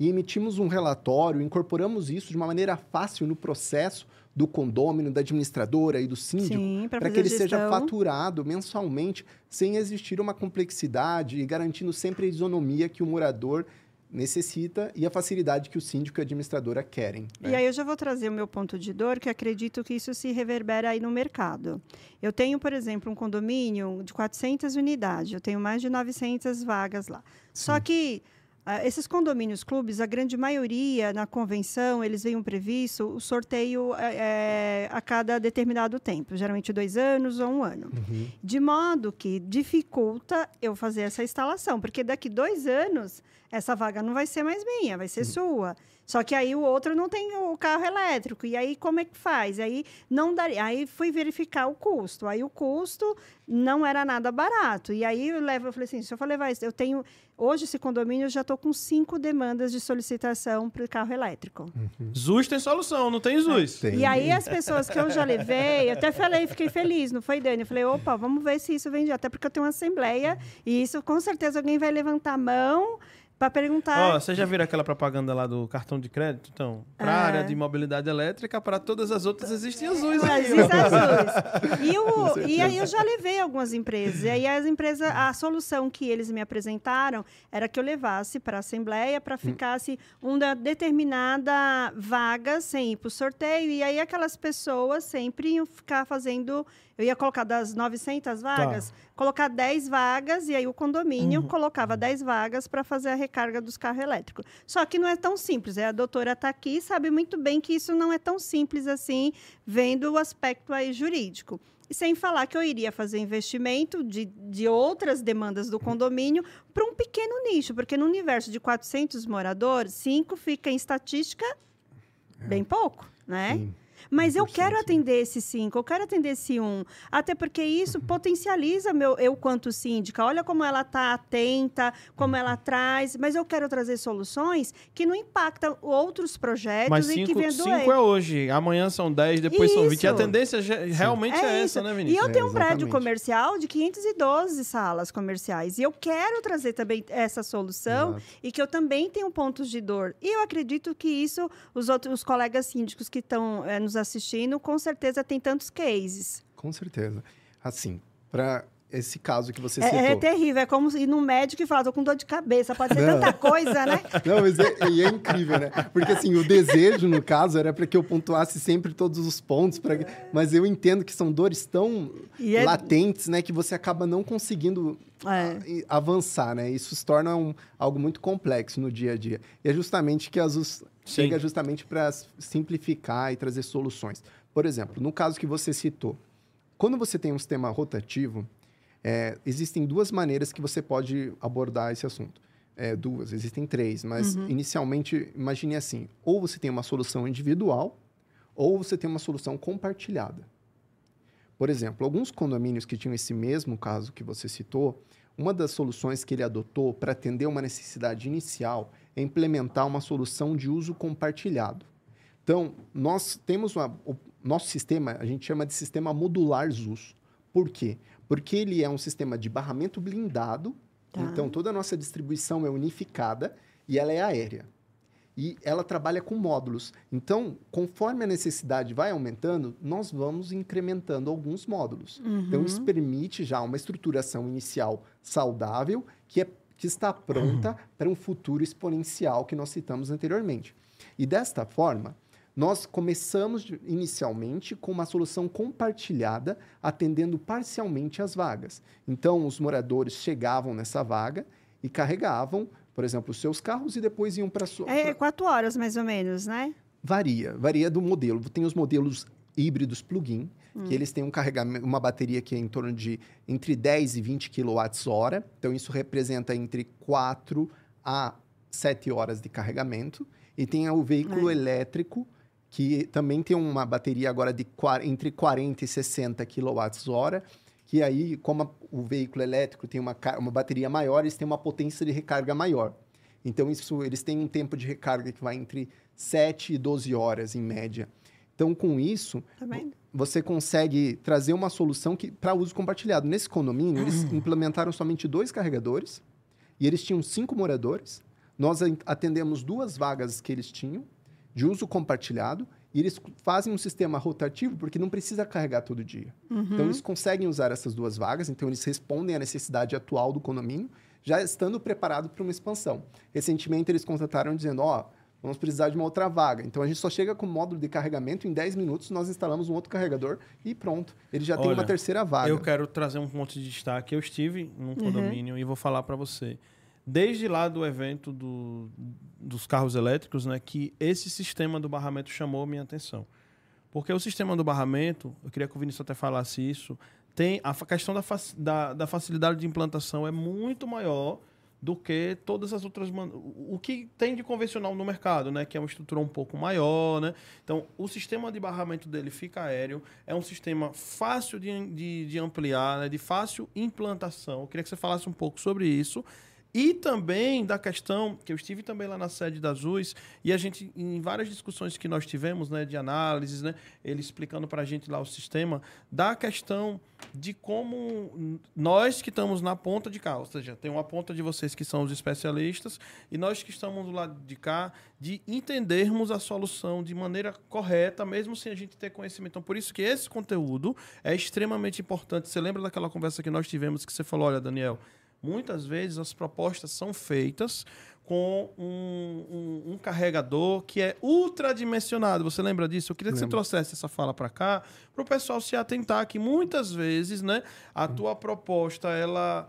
e emitimos um relatório, incorporamos isso de uma maneira fácil no processo do condômino, da administradora e do síndico, para que ele seja faturado mensalmente, sem existir uma complexidade e garantindo sempre a isonomia que o morador necessita e a facilidade que o síndico e a administradora querem. Né? E aí eu já vou trazer o meu ponto de dor, que acredito que isso se reverbera aí no mercado. Eu tenho, por exemplo, um condomínio de 400 unidades, eu tenho mais de 900 vagas lá. Sim. Só que Uh, esses condomínios clubes, a grande maioria na convenção, eles vêm previsto o sorteio é, a cada determinado tempo, geralmente dois anos ou um ano. Uhum. De modo que dificulta eu fazer essa instalação, porque daqui dois anos essa vaga não vai ser mais minha, vai ser uhum. sua. Só que aí o outro não tem o carro elétrico. E aí como é que faz? Aí não daria. Aí fui verificar o custo. Aí o custo não era nada barato. E aí eu levo, eu falei assim, se eu for levar isso, eu tenho hoje esse condomínio eu já estou com cinco demandas de solicitação para o carro elétrico. Uhum. ZUS tem solução, não tem ZUS. É. Tem. E aí as pessoas que eu já levei, eu até falei, fiquei feliz, não foi Dani? Eu falei, opa, vamos ver se isso vende, até porque eu tenho uma assembleia e isso com certeza alguém vai levantar a mão para perguntar. oh, você já viram aquela propaganda lá do cartão de crédito? Então, para a é. área de mobilidade elétrica, para todas as outras existem azuis aí. Existe azuis. [laughs] E, o, e aí eu já levei algumas empresas. E aí as empresas, a solução que eles me apresentaram era que eu levasse para a Assembleia para hum. ficasse uma determinada vaga sem ir para o sorteio. E aí aquelas pessoas sempre iam ficar fazendo eu ia colocar das 900 vagas, tá. colocar 10 vagas e aí o condomínio uhum. colocava 10 vagas para fazer a recarga dos carros elétricos. Só que não é tão simples. É, a doutora está aqui e sabe muito bem que isso não é tão simples assim, vendo o aspecto aí jurídico. E sem falar que eu iria fazer investimento de, de outras demandas do condomínio para um pequeno nicho, porque no universo de 400 moradores, 5 fica em estatística é. bem pouco, né? Sim. Mas eu quero atender esse cinco, eu quero atender esse um. Até porque isso uhum. potencializa meu, eu quanto síndica. Olha como ela está atenta, como ela traz. Mas eu quero trazer soluções que não impactam outros projetos mas cinco, e que vendam. Cinco é hoje. Amanhã são dez, depois isso. são vinte. a tendência realmente é, é essa, né, Vinícius? E eu tenho um prédio comercial de 512 salas comerciais. E eu quero trazer também essa solução Exato. e que eu também tenho pontos de dor. E eu acredito que isso, os outros os colegas síndicos que estão é, nos assistindo, com certeza tem tantos cases. Com certeza. Assim, para esse caso que você é, citou. É, terrível, é como ir no médico e falar, tô com dor de cabeça, pode ser Não. tanta coisa, né? [laughs] Não, mas é, e é incrível, né? Porque assim, o desejo, no caso, era para que eu pontuasse sempre todos os pontos, pra... mas eu entendo que são dores tão é... latentes, né, que você acaba não conseguindo é. avançar, né? Isso se torna um, algo muito complexo no dia a dia. E é justamente que a Azus chega justamente para simplificar e trazer soluções. Por exemplo, no caso que você citou, quando você tem um sistema rotativo, é, existem duas maneiras que você pode abordar esse assunto. É, duas, existem três, mas uhum. inicialmente, imagine assim: ou você tem uma solução individual, ou você tem uma solução compartilhada. Por exemplo, alguns condomínios que tinham esse mesmo caso que você citou, uma das soluções que ele adotou para atender uma necessidade inicial é implementar uma solução de uso compartilhado. Então, nós temos uma, o nosso sistema, a gente chama de sistema modular ZUS. Por quê? Porque ele é um sistema de barramento blindado, tá. então toda a nossa distribuição é unificada e ela é aérea. E ela trabalha com módulos. Então, conforme a necessidade vai aumentando, nós vamos incrementando alguns módulos. Uhum. Então, isso permite já uma estruturação inicial saudável que, é, que está pronta uhum. para um futuro exponencial que nós citamos anteriormente. E desta forma, nós começamos inicialmente com uma solução compartilhada, atendendo parcialmente as vagas. Então, os moradores chegavam nessa vaga e carregavam, por exemplo, os seus carros e depois iam para sua. É quatro horas mais ou menos, né? Varia, varia do modelo. Tem os modelos híbridos plug-in, hum. que eles têm um carregamento, uma bateria que é em torno de entre 10 e 20 kWh. Então, isso representa entre 4 a 7 horas de carregamento. E tem o veículo é. elétrico, que também tem uma bateria agora de entre 40 e 60 kWh, que aí, como a, o veículo elétrico tem uma, uma bateria maior, eles têm uma potência de recarga maior. Então, isso, eles têm um tempo de recarga que vai entre 7 e 12 horas, em média. Então, com isso, tá você consegue trazer uma solução para uso compartilhado. Nesse condomínio, eles implementaram somente dois carregadores e eles tinham cinco moradores. Nós atendemos duas vagas que eles tinham de uso compartilhado e eles fazem um sistema rotativo porque não precisa carregar todo dia. Uhum. Então, eles conseguem usar essas duas vagas, então eles respondem à necessidade atual do condomínio, já estando preparado para uma expansão. Recentemente, eles contrataram dizendo, ó, oh, vamos precisar de uma outra vaga. Então, a gente só chega com o módulo de carregamento, em 10 minutos nós instalamos um outro carregador e pronto. Ele já Olha, tem uma terceira vaga. Eu quero trazer um ponto de destaque. Eu estive num uhum. condomínio uhum. e vou falar para você desde lá do evento do, dos carros elétricos, né, que esse sistema do barramento chamou minha atenção. Porque o sistema do barramento, eu queria que o Vinícius até falasse isso, tem a questão da, da, da facilidade de implantação é muito maior do que todas as outras o que tem de convencional no mercado, né, que é uma estrutura um pouco maior, né? Então, o sistema de barramento dele fica aéreo, é um sistema fácil de, de, de ampliar, né, de fácil implantação. Eu queria que você falasse um pouco sobre isso e também da questão, que eu estive também lá na sede da Azuis, e a gente, em várias discussões que nós tivemos, né, de análises, né, ele explicando para a gente lá o sistema, da questão de como nós que estamos na ponta de cá, ou seja, tem uma ponta de vocês que são os especialistas, e nós que estamos do lado de cá, de entendermos a solução de maneira correta, mesmo sem a gente ter conhecimento. Então, por isso que esse conteúdo é extremamente importante. Você lembra daquela conversa que nós tivemos que você falou, olha, Daniel, muitas vezes as propostas são feitas com um, um, um, carregador que é ultradimensionado. Você lembra disso? Eu queria que Lembro. você trouxesse essa fala para cá, para o pessoal se atentar que muitas vezes, né, a tua proposta ela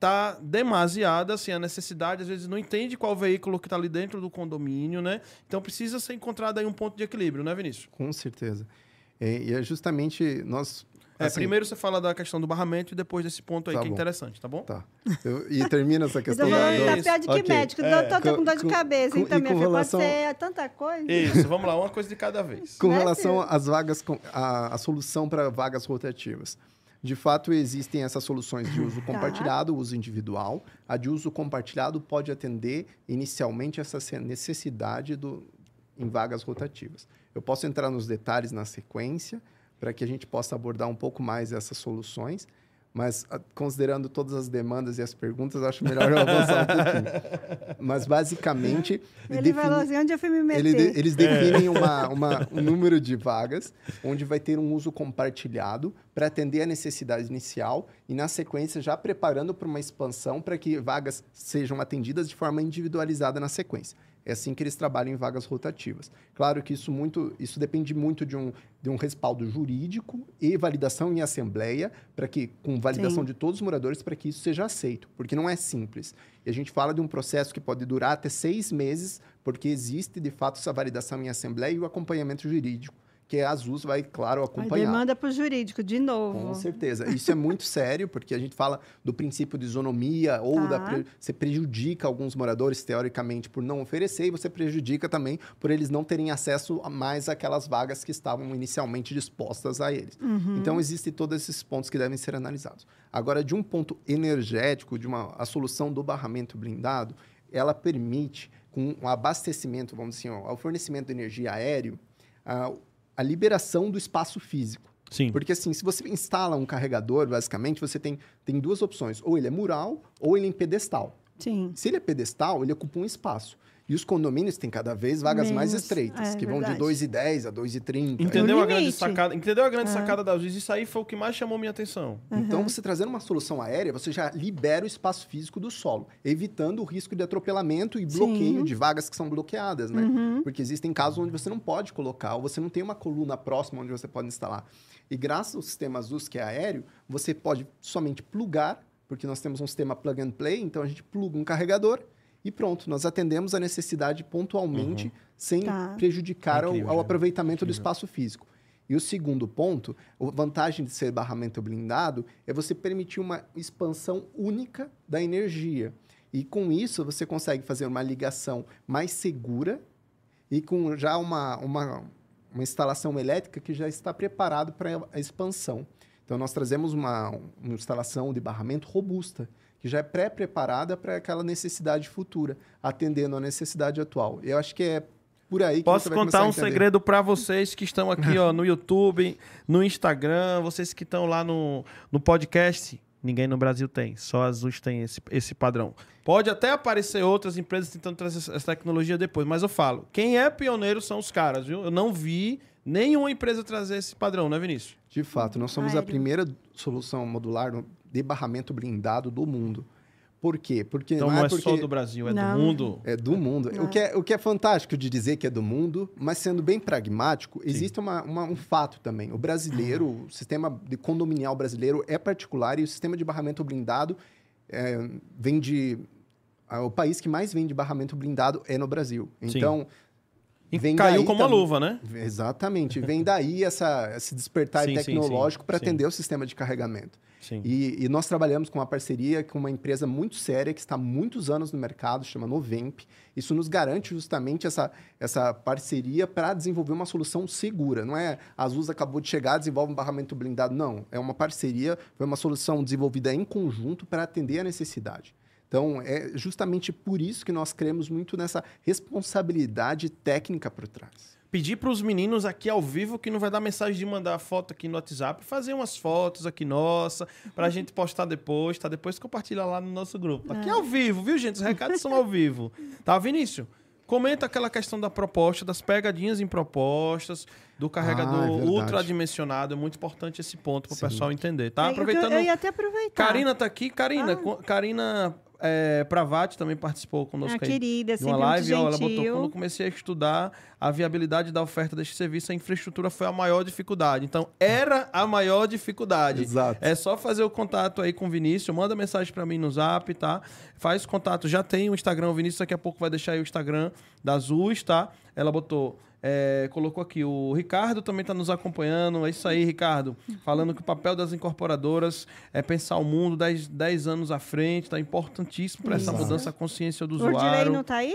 tá demasiada, assim, a necessidade às vezes não entende qual veículo que está ali dentro do condomínio, né? Então precisa ser encontrado aí um ponto de equilíbrio, né, Vinícius? Com certeza. É, e é justamente nós é, assim, primeiro você fala da questão do barramento e depois desse ponto aí, tá que é bom. interessante, tá bom? Tá. Eu, e termina essa [laughs] questão então, da... Tá pior de que okay. médico. É. Tô, tô com dor de cabeça, com, então, minha filha, relação... pode ser tanta coisa. Isso, vamos lá, uma coisa de cada vez. Com né, relação às vagas, a, a solução para vagas rotativas. De fato, existem essas soluções de uso tá. compartilhado, uso individual. A de uso compartilhado pode atender inicialmente essa necessidade do, em vagas rotativas. Eu posso entrar nos detalhes na sequência, para que a gente possa abordar um pouco mais essas soluções. mas ah, considerando todas as demandas e as perguntas, acho melhor eu avançar um pouquinho. [laughs] Mas basicamente. Ele define... falou assim: onde eu fui me meter? Ele de... eles definem uma, uma, um número de vagas, onde vai ter um uso compartilhado para atender a necessidade inicial e, na sequência, já preparando para uma expansão para que vagas sejam atendidas de forma individualizada na sequência. É assim que eles trabalham em vagas rotativas. Claro que isso, muito, isso depende muito de um, de um respaldo jurídico e validação em assembleia, para que, com validação Sim. de todos os moradores, para que isso seja aceito, porque não é simples. E a gente fala de um processo que pode durar até seis meses, porque existe, de fato, essa validação em assembleia e o acompanhamento jurídico que a Azul vai, claro, acompanhar. A demanda para o jurídico, de novo. Com certeza. Isso é muito [laughs] sério, porque a gente fala do princípio de isonomia, ou tá. da você prejudica alguns moradores, teoricamente, por não oferecer, e você prejudica também por eles não terem acesso a mais àquelas vagas que estavam inicialmente dispostas a eles. Uhum. Então, existem todos esses pontos que devem ser analisados. Agora, de um ponto energético, de uma a solução do barramento blindado, ela permite, com o abastecimento, vamos dizer, assim, ó, o fornecimento de energia aéreo, uh, a liberação do espaço físico. Sim. Porque assim, se você instala um carregador, basicamente, você tem, tem duas opções. Ou ele é mural, ou ele é em pedestal. Sim. Se ele é pedestal, ele ocupa um espaço. E os condomínios têm cada vez vagas Menos, mais estreitas, é, que vão verdade. de 2,10 a 2,30. Entendeu, a grande sacada, entendeu a grande é. sacada da Luiz? Isso aí foi o que mais chamou minha atenção. Uhum. Então, você trazendo uma solução aérea, você já libera o espaço físico do solo, evitando o risco de atropelamento e bloqueio Sim. de vagas que são bloqueadas, né? Uhum. Porque existem casos onde você não pode colocar, ou você não tem uma coluna próxima onde você pode instalar. E graças ao sistema Azus, que é aéreo, você pode somente plugar, porque nós temos um sistema plug and play, então a gente pluga um carregador e pronto, nós atendemos a necessidade pontualmente, uhum. sem tá. prejudicar é incrível, ao, ao, aproveitamento do espaço físico. E o segundo ponto, a vantagem de ser barramento blindado é você permitir uma expansão única da energia. E com isso você consegue fazer uma ligação mais segura e com já uma, uma, uma instalação elétrica que já está preparado para a expansão. Então nós trazemos uma, uma instalação de barramento robusta que já é pré-preparada para aquela necessidade futura, atendendo a necessidade atual. Eu acho que é por aí que Posso contar um segredo para vocês que estão aqui ó, no YouTube, no Instagram, vocês que estão lá no, no podcast. Ninguém no Brasil tem, só a Azus tem esse, esse padrão. Pode até aparecer outras empresas tentando trazer essa tecnologia depois, mas eu falo, quem é pioneiro são os caras, viu? Eu não vi nenhuma empresa trazer esse padrão, né, Vinícius? De fato, nós somos a primeira solução modular de barramento blindado do mundo. Por quê? Porque então não, não é, é porque... só do Brasil, é não. do mundo. É do mundo. O que é, o que é fantástico de dizer que é do mundo, mas sendo bem pragmático, Sim. existe uma, uma, um fato também. O brasileiro, o sistema de condominial brasileiro é particular e o sistema de barramento blindado é, vem de... O país que mais vende barramento blindado é no Brasil. Então... Sim Vem Caiu como uma luva, né? Exatamente. Vem daí essa, esse despertar sim, tecnológico para atender o sistema de carregamento. E, e, nós trabalhamos com uma parceria com uma empresa muito séria que está há muitos anos no mercado, chama Novemp. Isso nos garante justamente essa, essa parceria para desenvolver uma solução segura. Não é a Azul acabou de chegar, desenvolve um barramento blindado. Não, é uma parceria, foi uma solução desenvolvida em conjunto para atender a necessidade. Então, é justamente por isso que nós cremos muito nessa responsabilidade técnica por trás. Pedir para os meninos aqui ao vivo que não vai dar mensagem de mandar foto aqui no WhatsApp, fazer umas fotos aqui nossa, para a gente postar depois, tá? Depois compartilha lá no nosso grupo. Aqui é. ao vivo, viu, gente? Os recados são ao vivo. Tá, Vinícius? Comenta aquela questão da proposta, das pegadinhas em propostas, do carregador ah, é ultradimensionado. É muito importante esse ponto para o pessoal entender, tá? Aproveitando. Eu, eu ia até aproveitar. Karina tá aqui. Karina, ah. Karina é, Pravati também participou conosco ah, aí. querida, de uma live. Ó, ela botou, quando eu comecei a estudar a viabilidade da oferta deste serviço, a infraestrutura foi a maior dificuldade. Então, era a maior dificuldade. Exato. É só fazer o contato aí com o Vinícius, manda mensagem para mim no zap, tá? Faz contato, já tem o Instagram, o Vinícius daqui a pouco vai deixar aí o Instagram da Azul, tá? Ela botou é, colocou aqui, o Ricardo também está nos acompanhando. É isso aí, Ricardo. Falando que o papel das incorporadoras é pensar o mundo 10, anos à frente, está importantíssimo para essa mudança a consciência do usuário. O Direi não está aí?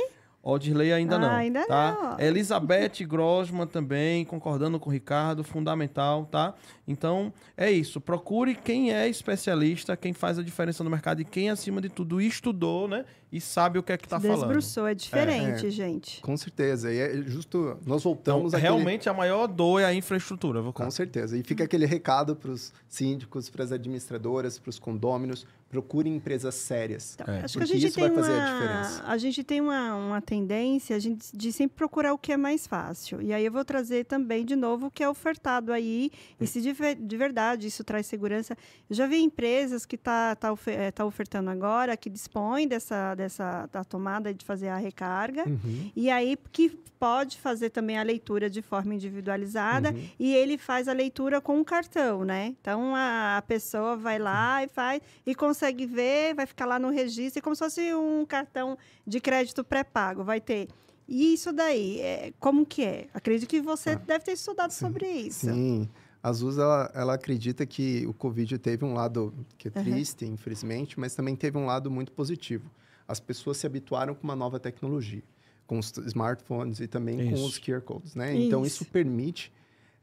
Odirley ainda Ah, não. ainda tá? não. Elizabeth Grossman também, concordando com o Ricardo, fundamental, tá? Então, é isso. Procure quem é especialista, quem faz a diferença no mercado e quem, acima de tudo, estudou, né? E sabe o que é que tá falando. Desbruçou, é diferente, É. gente. Com certeza. E é justo. Nós Então, voltamos àquele- realmente a maior dor é a infraestrutura. Vou Com certeza. E fica aquele recado para os síndicos, para as administradoras, para os condôminos: procurem empresas sérias. Então, É. acho que a gente isso tem vai fazer a uma, diferença. a gente tem uma, uma tendência a gente, de sempre procurar o que é mais fácil. E aí eu vou trazer também de novo o que é ofertado aí. E se de, de verdade isso traz segurança. Eu já vi empresas que tá, tá, ofe- eh, tá ofertando agora, que dispõem dessa, dessa da tomada de fazer a recarga. Uhum. E aí que pode fazer também a leitura de forma individualizada Uhum. e ele faz a leitura com um cartão, né? Então a, a pessoa vai lá e faz e consegue ver, vai ficar lá no registro, é como se fosse um cartão de crédito pré-pago, vai ter. E isso daí, é, como que é? Acredito que você deve ter estudado sobre isso. Ah, Sim. A Azul, ela, ela acredita que o Covid teve um lado que é Uhum. triste, infelizmente, mas também teve um lado muito positivo. As pessoas se habituaram com uma nova tecnologia, com os smartphones e também com Isso. os QR codes, né? Então, Isso. isso permite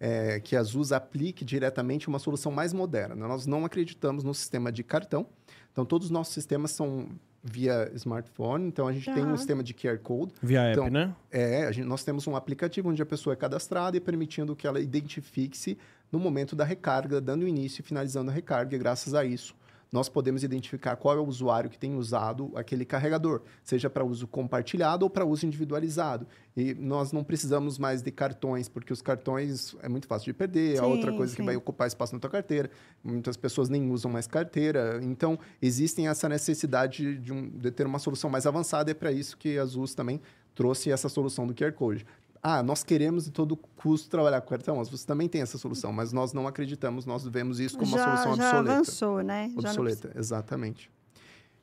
é, que a Azul aplique diretamente uma solução mais moderna. Nós não acreditamos no sistema de cartão, então todos os nossos sistemas são via smartphone, então a gente tem um Aham. sistema de QR code, Via app, Então, né? é, a gente- nós temos um aplicativo onde a pessoa é cadastrada e permitindo que ela identifique-se no momento da recarga, dando início e finalizando a recarga. E graças a isso, nós podemos identificar qual é o usuário que tem usado aquele carregador, seja para uso compartilhado ou para uso individualizado. E nós não precisamos mais de cartões, porque os cartões é muito fácil de perder, é Sim, outra coisa que sim. vai ocupar espaço na tua carteira. Muitas pessoas nem usam mais carteira. Então, existem essa necessidade de, um- de ter uma solução mais avançada. É para isso que a Azul também trouxe essa solução do QR Code. Ah, nós queremos de todo custo trabalhar com cartão. As você também tem essa solução, mas nós não acreditamos, nós vemos isso como uma já, solução já obsoleta. avançou, né? Já não Obsoleta, exatamente.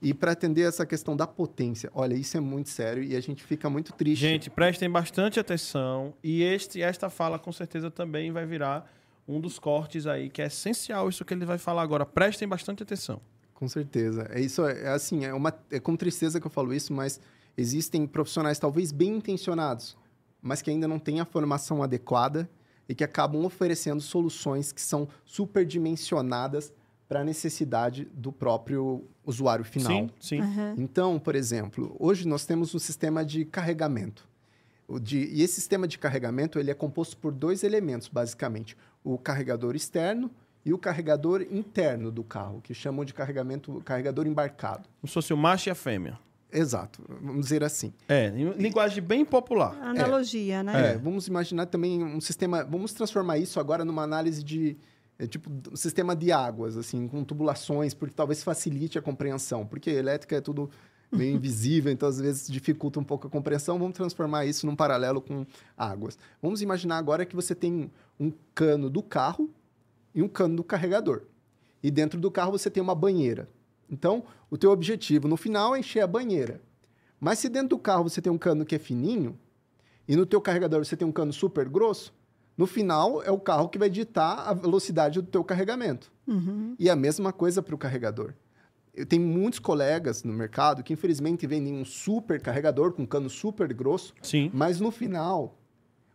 E para atender essa questão da potência, olha, isso é muito sério e a gente fica muito triste. Gente, prestem bastante atenção. E este, esta fala, com certeza, também vai virar um dos cortes aí, que é essencial isso que ele vai falar agora. Prestem bastante atenção. Com certeza. É isso, é é assim, é, uma, é com tristeza que eu falo isso, mas existem profissionais talvez bem intencionados, mas que ainda não têm a formação adequada e que acabam oferecendo soluções que são superdimensionadas para a necessidade do próprio usuário final. Sim, sim. Aham. Então, por exemplo, hoje nós temos um sistema de carregamento. De- e esse sistema de carregamento ele é composto por dois elementos, basicamente. O carregador externo e o carregador interno do carro, que chamam de carregamento, carregador embarcado. Como se fosse o macho e a fêmea. Exato, vamos dizer assim. É, em linguagem bem popular. Analogia, né? É, vamos imaginar também um sistema, vamos transformar isso agora numa análise de é, tipo um sistema de águas, assim, com tubulações, porque talvez facilite a compreensão, porque elétrica é tudo meio [laughs] invisível, então às vezes dificulta um pouco a compreensão. Vamos transformar isso num paralelo com águas. Vamos imaginar agora que você tem um cano do carro e um cano do carregador. E dentro do carro você tem uma banheira. Então, o teu objetivo no final é encher a banheira. Mas se dentro do carro você tem um cano que é fininho, e no teu carregador você tem um cano super grosso, no final é o carro que vai ditar a velocidade do teu carregamento. Uhum. E a mesma coisa para o carregador. Eu tenho muitos colegas no mercado que infelizmente vendem um super carregador com cano super grosso, Sim. mas no final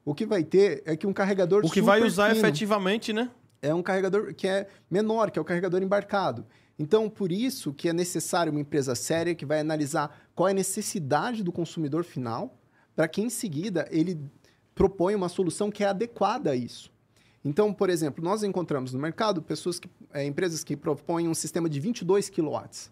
o que vai ter é que um carregador O que vai usar fino efetivamente, né? é um carregador que é menor, que é o carregador embarcado. Então, por isso que é necessário uma empresa séria que vai analisar qual é a necessidade do consumidor final, para que em seguida ele proponha uma solução que é adequada a isso. Então, por exemplo, nós encontramos no mercado pessoas que, é, empresas que propõem um sistema de 22 kW.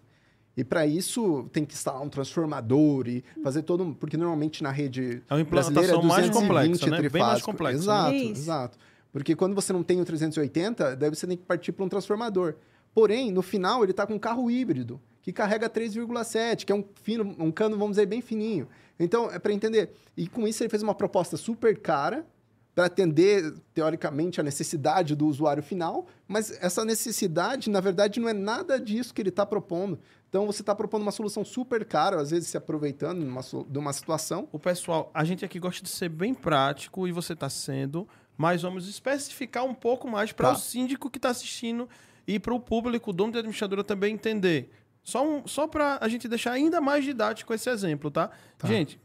E para isso tem que instalar um transformador e fazer todo um, porque normalmente na rede É uma brasileira implantação mais 220 complexa, né? Bem mais complexa. né? Exato, Isso. exato. Porque quando você não tem o 380, daí você tem que partir para um transformador. Porém, no final, ele está com um carro híbrido, que carrega 3,7, que é um, fino, um cano, vamos dizer, bem fininho. Então, é para entender. E com isso, ele fez uma proposta super cara para atender, teoricamente, a necessidade do usuário final, mas essa necessidade, na verdade, não é nada disso que ele está propondo. Então, você está propondo uma solução super cara, às vezes se aproveitando numa so- de uma situação. O pessoal, a gente aqui gosta de ser bem prático e você está sendo, mas vamos especificar um pouco mais para Tá. o síndico que está assistindo e para o público, o dono da administradora também entender. Só, um, só para a gente deixar ainda mais didático esse exemplo, tá? Tá. Gente,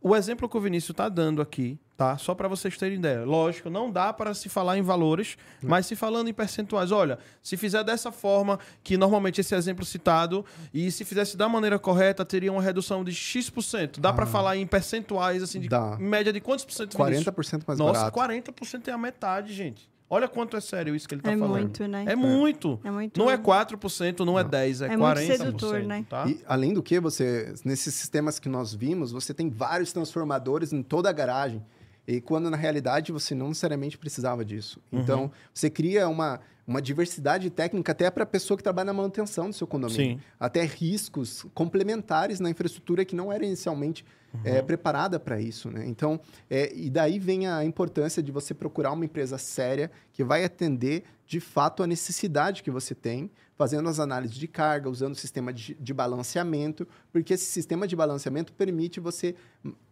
o exemplo que o Vinícius está dando aqui, tá? Só para vocês terem ideia. Lógico, não dá para se falar em valores, hum. mas se falando em percentuais, olha, se fizer dessa forma, que normalmente esse exemplo citado, e se fizesse da maneira correta, teria uma redução de X%. Dá ah. para falar em percentuais, assim, de dá. média de quantos por cento? 40% mais Nossa, barato. Nossa, 40% é a metade, gente. Olha quanto é sério isso que ele está é falando. Muito, né? É muito. É muito. Não é 4%, não, não. é 10%, é, é 40%. Muito sedutor, né? Tá? E além do que, você, nesses sistemas que nós vimos, você tem vários transformadores em toda a garagem. E quando na realidade você não necessariamente precisava disso. Uhum. Então, você cria uma, uma diversidade técnica até para a pessoa que trabalha na manutenção do seu condomínio. Sim. Até riscos complementares na infraestrutura que não era inicialmente uhum. é, preparada para isso. Né? Então, é, e daí vem a importância de você procurar uma empresa séria que vai atender de fato a necessidade que você tem, fazendo as análises de carga, usando o sistema de, de balanceamento, porque esse sistema de balanceamento permite você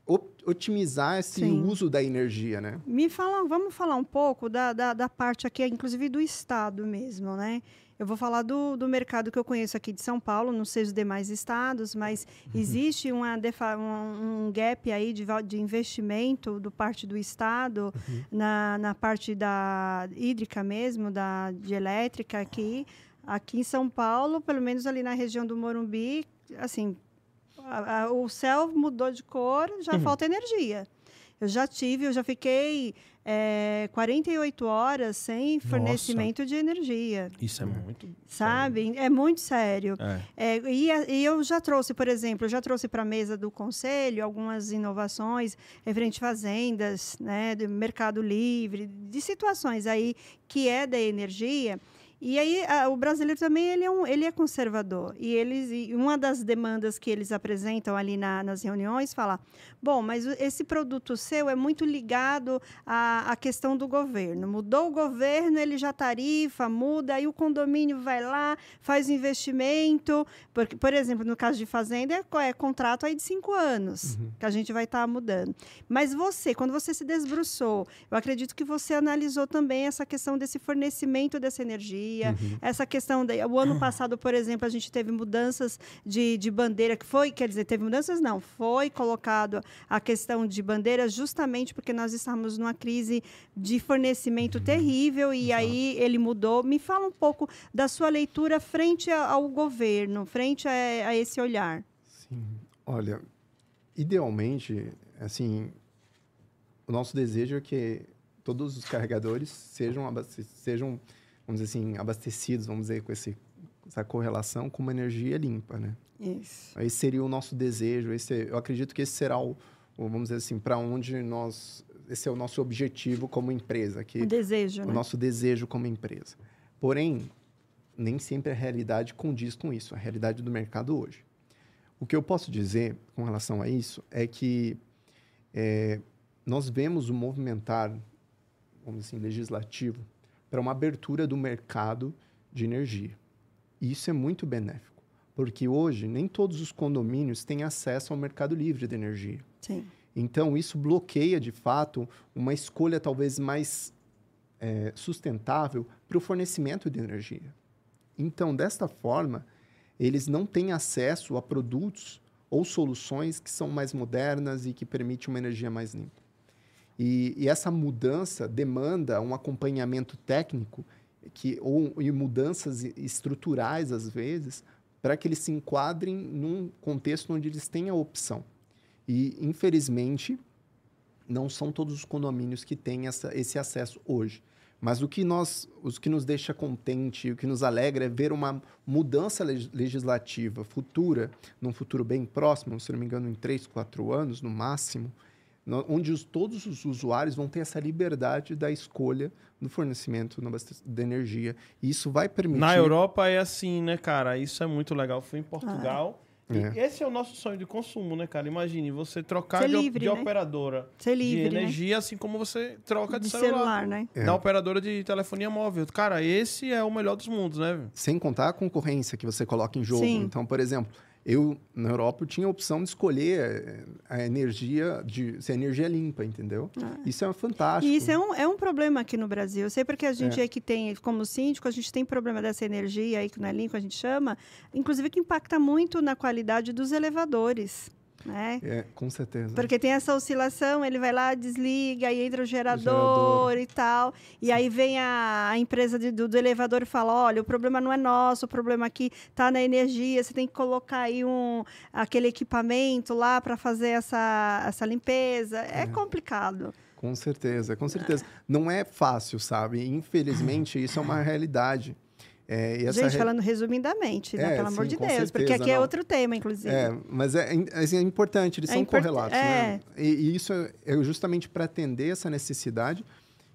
otimizar esse Sim. uso da energia, né? Me fala, vamos falar um pouco da, da, da, parte aqui, inclusive do Estado mesmo, né? Eu vou falar do, do mercado que eu conheço aqui de São Paulo, não sei os demais estados, mas [laughs] existe uma um, um gap aí de, de investimento do parte do Estado uhum. na, na parte da hídrica mesmo, da, de elétrica aqui. Aqui em São Paulo, pelo menos ali na região do Morumbi, assim, a, a, o céu mudou de cor, já uhum. falta energia. Eu já tive, eu já fiquei é, 48 horas sem fornecimento Nossa. de energia. Isso é muito. Sabe? Sério. É muito sério. É. É, e, e, eu já trouxe, por exemplo, eu já trouxe para a mesa do conselho algumas inovações referente fazendas, né, do mercado livre, de situações aí que é da energia e aí a, o brasileiro também ele é, um, ele é conservador e eles e uma das demandas que eles apresentam ali na, nas reuniões fala, bom, mas esse produto seu é muito ligado à, à questão do governo. Mudou o governo, ele já tarifa, muda, aí o condomínio vai lá, faz investimento, porque por exemplo no caso de fazenda é, é contrato aí de cinco anos uhum. que a gente vai estar tá mudando. Mas você, quando você se desbruçou, eu acredito que você analisou também essa questão desse fornecimento dessa energia Uhum. Essa questão. De, o ano passado, por exemplo, a gente teve mudanças de, de bandeira, que foi, quer dizer, teve mudanças? Não, foi colocado a questão de bandeira justamente porque nós estávamos numa crise de fornecimento uhum. terrível e Exato. aí ele mudou. Me fala um pouco da sua leitura frente ao governo, frente a, a esse olhar. Sim, olha, idealmente, assim, o nosso desejo é que todos os carregadores sejam, sejam vamos dizer assim, abastecidos, vamos dizer, com esse, essa correlação com uma energia limpa, né? Isso. Esse seria o nosso desejo, esse, eu acredito que esse será o, o vamos dizer assim, para onde nós, esse é o nosso objetivo como empresa. Que, o desejo, O né? nosso desejo como empresa. Porém, nem sempre a realidade condiz com isso, a realidade do mercado hoje. O que eu posso dizer com relação a isso é que é, nós vemos o movimentar, vamos dizer assim, legislativo para uma abertura do mercado de energia. E isso é muito benéfico, porque hoje nem todos os condomínios têm acesso ao mercado livre de energia. Sim. Então, isso bloqueia, de fato, uma escolha talvez mais é, sustentável para o fornecimento de energia. Então, desta forma, eles não têm acesso a produtos ou soluções que são mais modernas e que permitem uma energia mais limpa. E, e, essa mudança demanda um acompanhamento técnico que, ou, e mudanças estruturais, às vezes, para que eles se enquadrem num contexto onde eles têm a opção. E, infelizmente, não são todos os condomínios que têm essa, esse acesso hoje. Mas o que, nós, o que nos deixa contente, o que nos alegra é ver uma mudança legislativa futura, num futuro bem próximo, se não me engano, em três, quatro anos no máximo, onde os, todos os usuários vão ter essa liberdade da escolha no fornecimento de energia. E isso vai permitir. Na Europa é assim, né, cara? Isso é muito legal. Fui em Portugal. Ah. É. esse é o nosso sonho de consumo, né, cara? Imagine você trocar de, livre, de né? operadora livre, de né? energia, né? assim como você troca de, de celular, celular, né? É. Da operadora de telefonia móvel. Cara, esse é o melhor dos mundos, né? Sem contar a concorrência que você coloca em jogo. Sim. Então, por exemplo, eu, na Europa, eu tinha a opção de escolher eh, a energia, de, se a energia é limpa, entendeu? Ah. Isso é fantástico. E isso é um, é um problema aqui no Brasil. Eu sei porque a gente é. aqui tem, como síndico, a gente tem problema dessa energia aí, que não é limpa, a gente chama, inclusive que impacta muito na qualidade dos elevadores. Né? É, com certeza. Porque tem essa oscilação, ele vai lá, desliga, aí entra o gerador, gerador. e tal. E aí vem a, a empresa de- do, do elevador e fala: olha, o problema não é nosso, o problema aqui está na energia, você tem que colocar aí um, aquele equipamento lá para fazer essa, essa limpeza. É, complicado. Com certeza, com certeza. Não é fácil, sabe? Infelizmente, isso é uma realidade. É, e essa Gente, re- falando resumidamente, né? É, Pelo amor sim, de com Deus, porque certeza, aqui é não. outro tema, inclusive. É, mas é, é, é importante, eles É são import- correlatos, é. né? E, e isso é, é justamente para atender essa necessidade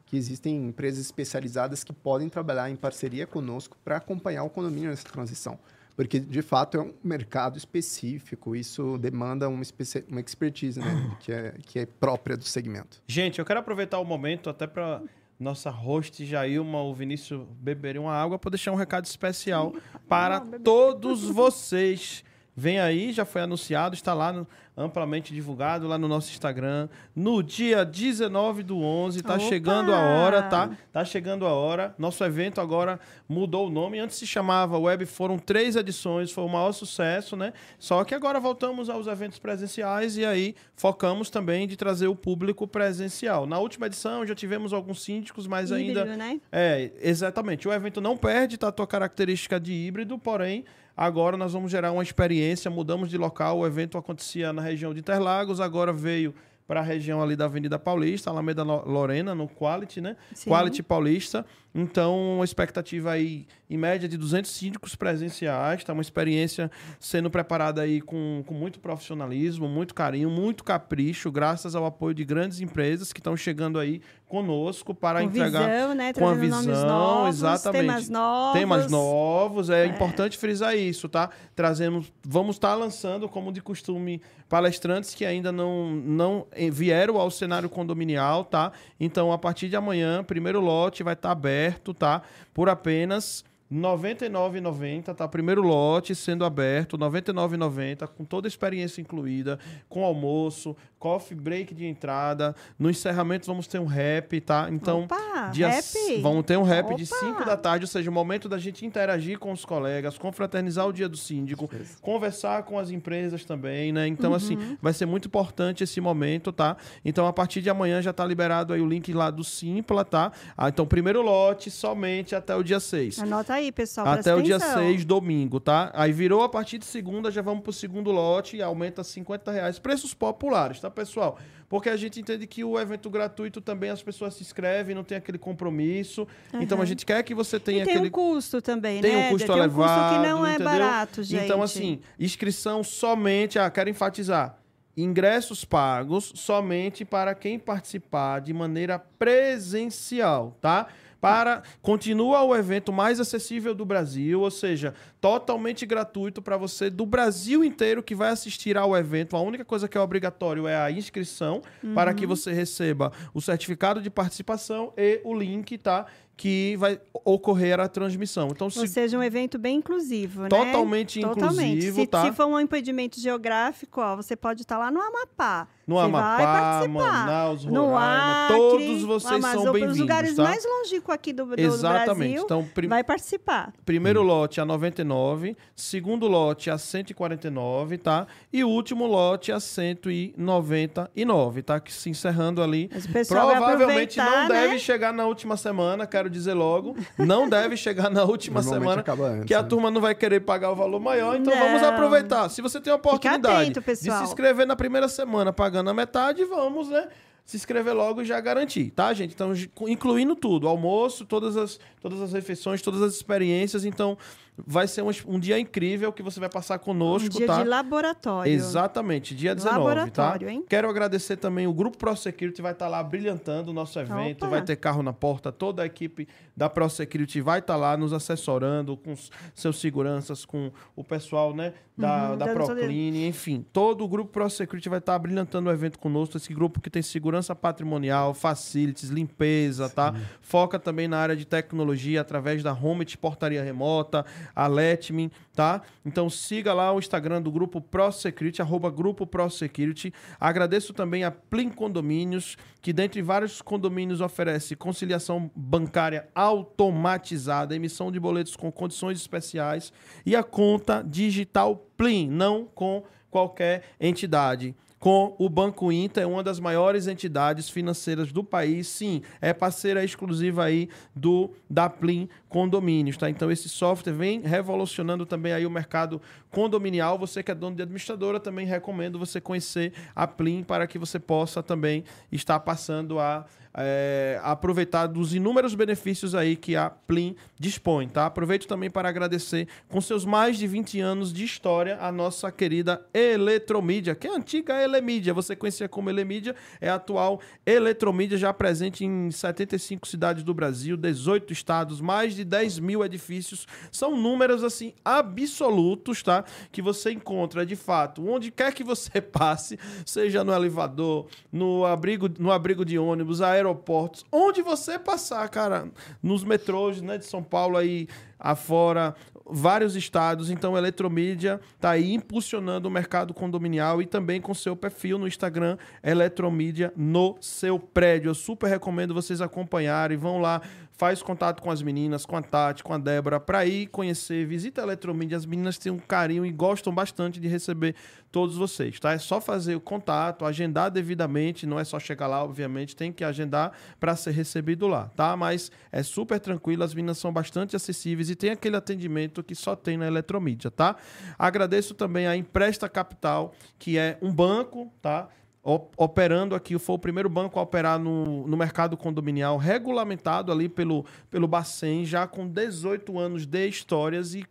que existem empresas especializadas que podem trabalhar em parceria conosco para acompanhar o condomínio nessa transição. Porque, de fato, é um mercado específico, isso demanda uma, especi- uma expertise, né? [laughs] que, é, que é própria do segmento. Gente, eu quero aproveitar o momento até para nossa host Jailma, o Vinícius beberem uma água para deixar um recado especial [laughs] para todos vocês. Vem aí, já foi anunciado, está lá no- amplamente divulgado lá no nosso Instagram. No dia 19 do 11, tá Opa! chegando a hora, tá? Tá chegando a hora. Nosso evento agora mudou o nome. Antes se chamava Web, foram três edições, foi o maior sucesso, né? Só que agora voltamos aos eventos presenciais e aí focamos também de trazer o público presencial. Na última edição já tivemos alguns síndicos, mas Híbrido, ainda né? é, exatamente. O evento não perde tá, a tua característica de híbrido, porém, agora nós vamos gerar uma experiência, mudamos de local, o evento acontecia na região de Interlagos, agora veio para a região ali da Avenida Paulista, Alameda Lo- Lorena, no Quality, né? Sim. Quality Paulista. Então, uma expectativa aí, em média, de 200 síndicos presenciais, tá? Uma experiência sendo preparada aí com, com muito profissionalismo, muito carinho, muito capricho, graças ao apoio de grandes empresas que estão chegando aí conosco para com entregar visão, né? com a visão, novos, exatamente. temas novos. Temas novos, é, importante frisar isso, tá? Trazemos, vamos estar lançando, como de costume, palestrantes que ainda não, não eh, vieram ao cenário condominial, tá? Então, a partir de amanhã, primeiro lote vai estar aberto, tá? Por apenas 99,90, tá? Primeiro lote sendo aberto, R$ 99,90, com toda a experiência incluída, com almoço, coffee break de entrada. No encerramento vamos ter um rap, tá? Então, Opa, dia rap? vamos ter um rap de Opa! 5 da tarde, ou seja, o momento da gente interagir com os colegas, confraternizar o dia do síndico, conversar com as empresas também, né? Então, assim, Uhum. vai ser muito importante esse momento, tá? Então, a partir de amanhã já tá liberado aí o link lá do Simpla, tá? Ah, então, primeiro lote somente até o dia 6. Anota aí, pessoal. Até o dia atenção. 6, domingo, tá? Aí virou a partir de segunda, já vamos pro segundo lote e aumenta 50 reais. Preços populares, tá, pessoal? Porque a gente entende que o evento gratuito também as pessoas se inscrevem, não tem aquele compromisso. Então a gente quer que você tenha E tem aquele. um custo também, tem né? um custo tem elevado. um custo que não é entendeu? barato, gente. Então, assim, inscrição somente. Ah, quero enfatizar. Ingressos pagos somente para quem participar de maneira presencial, tá? Para continua o evento mais acessível do Brasil, ou seja, totalmente gratuito para você do Brasil inteiro que vai assistir ao evento. A única coisa que é obrigatório é a inscrição para Uhum. que você receba o certificado de participação e o link, tá? Que vai ocorrer a transmissão. Então, se Ou seja, um evento bem inclusivo, né? Totalmente inclusivo, Se, tá? se for um impedimento geográfico, ó, você pode estar lá no Amapá. No Você Amapá, vai participar. Manaus, no Roraima, Acre, todos vocês são bem-vindos, Os lugares tá? mais longínquos aqui do, do, do Exatamente. Brasil, Então, prim- vai participar. primeiro lote a 99, segundo lote a 149, tá? E o último lote a 199, tá? Que se encerrando ali. Provavelmente não deve né? chegar na última semana, quero dizer logo. Não deve chegar na última semana. acaba antes, que a né? turma não vai querer pagar o valor maior, então Não. vamos aproveitar. Se você tem a oportunidade atento, de se inscrever na primeira semana pagando a metade, vamos, né? Se inscrever logo e já garantir, tá, gente? Então, incluindo tudo, almoço, todas as, todas as refeições, todas as experiências. Então, vai ser um, um dia incrível que você vai passar conosco, Um dia tá? de laboratório. Exatamente, dia 19, tá? Laboratório, hein? Quero agradecer também o Grupo ProSecurity, vai estar lá brilhantando o nosso evento, Opa. vai ter carro na porta, toda a equipe da ProSecurity vai estar lá nos assessorando com seus seguranças, com o pessoal, né, da, Uhum, da Procline, enfim. Todo o Grupo ProSecurity vai estar brilhantando o evento conosco, esse grupo que tem segurança patrimonial, facilities, limpeza, tá? Foca também na área de tecnologia através da Home Portaria Remota, a Letme, tá? Então siga lá o Instagram do Grupo ProSecurity, arroba Grupo ProSecurity. Agradeço também a Plim Condomínios, que dentre vários condomínios oferece conciliação bancária automatizada, emissão de boletos com condições especiais e a conta digital Plim, não com qualquer entidade com o Banco Inter, uma das maiores entidades financeiras do país. Sim, é parceira exclusiva aí do da Plim Condomínios, tá? Então esse software vem revolucionando também aí o mercado condominial. Você que é dono de administradora, também recomendo você conhecer a Plim para que você possa também estar passando a é, aproveitar dos inúmeros benefícios aí que a Plim dispõe, tá? Aproveito também para agradecer com seus mais de 20 anos de história a nossa querida Eletromídia, que é a antiga Elemídia, você conhecia como Elemídia, é a atual Eletromídia, já presente em 75 cidades do Brasil, 18 estados, mais de 10 mil edifícios, são números assim absolutos, tá? Que você encontra de fato onde quer que você [laughs] passe, seja no elevador, no abrigo, no abrigo de ônibus, aeroporto, aeroportos, onde você passar, cara, nos metrôs né, de São Paulo aí afora, vários estados. Então, a Eletromídia está aí impulsionando o mercado condominial e também com seu perfil no Instagram, Eletromídia no seu prédio. Eu super recomendo vocês acompanharem. Vão lá, faz contato com as meninas, com a Tati, com a Débora, para ir conhecer, visita a Eletromídia. As meninas têm um carinho e gostam bastante de receber todos vocês, tá? É só fazer o contato, agendar devidamente, não é só chegar lá, obviamente, tem que agendar para ser recebido lá, tá? Mas é super tranquilo, as meninas são bastante acessíveis e tem aquele atendimento que só tem na Eletromídia, tá? Agradeço também a Empresta Capital, que é um banco, tá? Operando aqui, foi o primeiro banco a operar no, no mercado condominial, regulamentado ali pelo, pelo Bacen, já com 18 anos de histórias e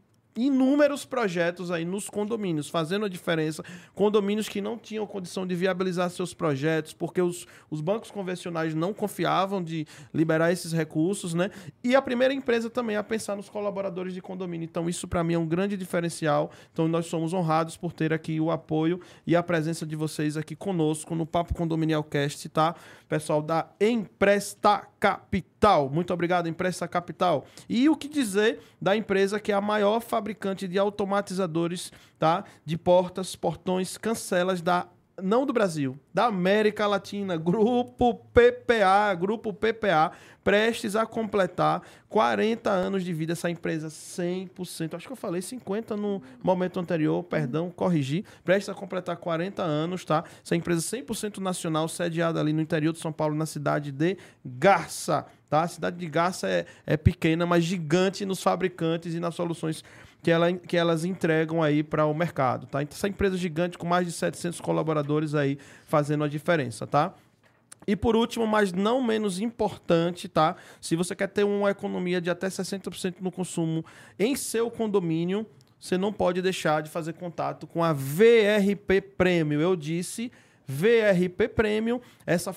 inúmeros projetos aí nos condomínios, fazendo a diferença. Condomínios que não tinham condição de viabilizar seus projetos, porque os, os bancos convencionais não confiavam de liberar esses recursos, né? E a primeira empresa também a pensar nos colaboradores de condomínio. Então, isso para mim é um grande diferencial. Então, nós somos honrados por ter aqui o apoio e a presença de vocês aqui conosco no Papo Condominial Cast, tá? Pessoal da Empresta Capital. Muito obrigado, Empresta Capital. E o que dizer da empresa que é a maior fabricante de automatizadores, tá? De portas, portões, cancelas da não do Brasil, da América Latina, Grupo PPA, Grupo PPA, prestes a completar 40 anos de vida, essa empresa 100%, acho que eu falei 50 no momento anterior, perdão, corrigi, prestes a completar 40 anos, tá? Essa empresa 100% nacional, sediada ali no interior de São Paulo, na cidade de Garça, tá? A cidade de Garça é, é pequena, mas gigante nos fabricantes e nas soluções que, ela, que elas entregam aí para o mercado, tá? Então, essa empresa gigante com mais de 700 colaboradores aí fazendo a diferença, tá? E por último, mas não menos importante, tá? Se você quer ter uma economia de até 60% no consumo em seu condomínio, você não pode deixar de fazer contato com a VRP Premium. Eu disse VRP Premium, essa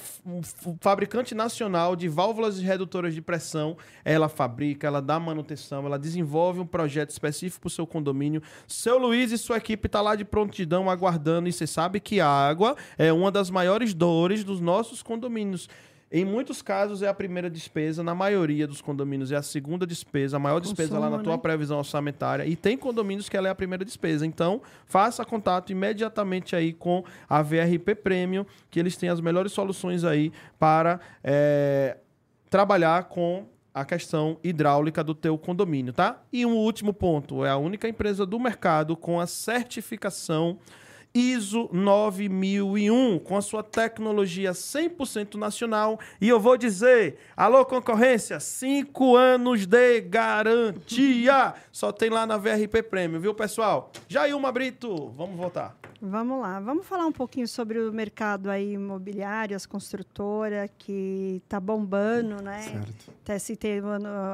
fabricante nacional de válvulas e redutoras de pressão, ela fabrica, ela dá manutenção, ela desenvolve um projeto específico para o seu condomínio. Seu Luiz e sua equipe tá lá de prontidão aguardando e você sabe que a água é uma das maiores dores dos nossos condomínios. Em muitos casos é a primeira despesa, na maioria dos condomínios é a segunda despesa, a maior Consumo, despesa lá na tua né? previsão orçamentária. E tem condomínios que ela é a primeira despesa. Então, faça contato imediatamente aí com a VRP Premium, que eles têm as melhores soluções aí para é, trabalhar com a questão hidráulica do teu condomínio, tá? E um último ponto, é a única empresa do mercado com a certificação ISO 9001, com a sua tecnologia 100% nacional. E eu vou dizer, alô concorrência, 5 anos de garantia. Só tem lá na VRP Premium, viu, pessoal? Jailma Brito, vamos voltar. Vamos lá, vamos falar um pouquinho sobre o mercado aí imobiliário, as construtoras, que tá bombando, né? Certo. Até citei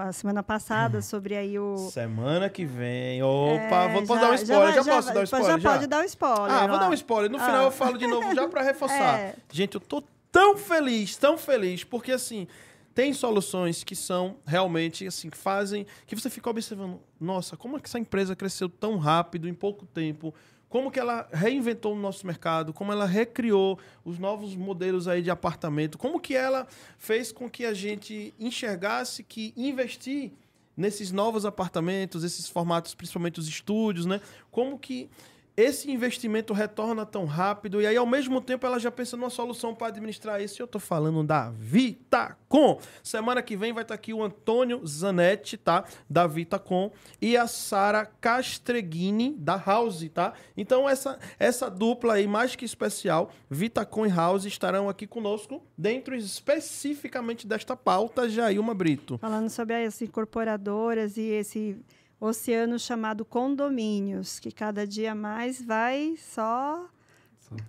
a semana passada sobre aí o... Semana que vem, opa, é, vou, já, dar um spoiler, já, já, já posso dar um spoiler? Já, já pode dar um spoiler. Ah, vou dar um spoiler, no ah. final eu falo de novo já para [laughs] reforçar. É. Gente, eu tô tão feliz, tão feliz, porque assim tem soluções que são realmente assim que fazem que você fica observando nossa como é que essa empresa cresceu tão rápido em pouco tempo como que ela reinventou o nosso mercado, como ela recriou os novos modelos aí de apartamento, como que ela fez com que a gente enxergasse que investir nesses novos apartamentos, esses formatos, principalmente os estúdios, né? Como que esse investimento retorna tão rápido e aí ao mesmo tempo ela já pensa numa solução para administrar isso. Eu estou falando da Vitacom. Semana que vem vai estar aqui o Antônio Zanetti, tá? Da Vitacom e a Sara Castreghini da House, tá? Então essa essa dupla aí mais que especial, Vitacom e House estarão aqui conosco dentro especificamente desta pauta, Jailma Brito. Falando sobre as incorporadoras e esse oceano chamado condomínios, que cada dia mais vai só.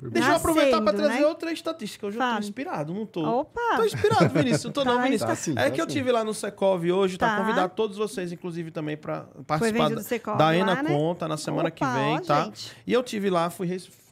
Deixa eu aproveitar para trazer né? outra estatística. Hoje Fala. eu tô inspirado, não tô. Opa! Tô inspirado, Vinícius. [laughs] Não tô tá, não, Vinícius. Tá, sim, é tá, que eu tive lá no Secov hoje, tá, tá convidado todos vocês, inclusive, também para participar da, da Ena né? Conta na semana Opa, que vem, ó, tá? Gente. E eu tive lá, fui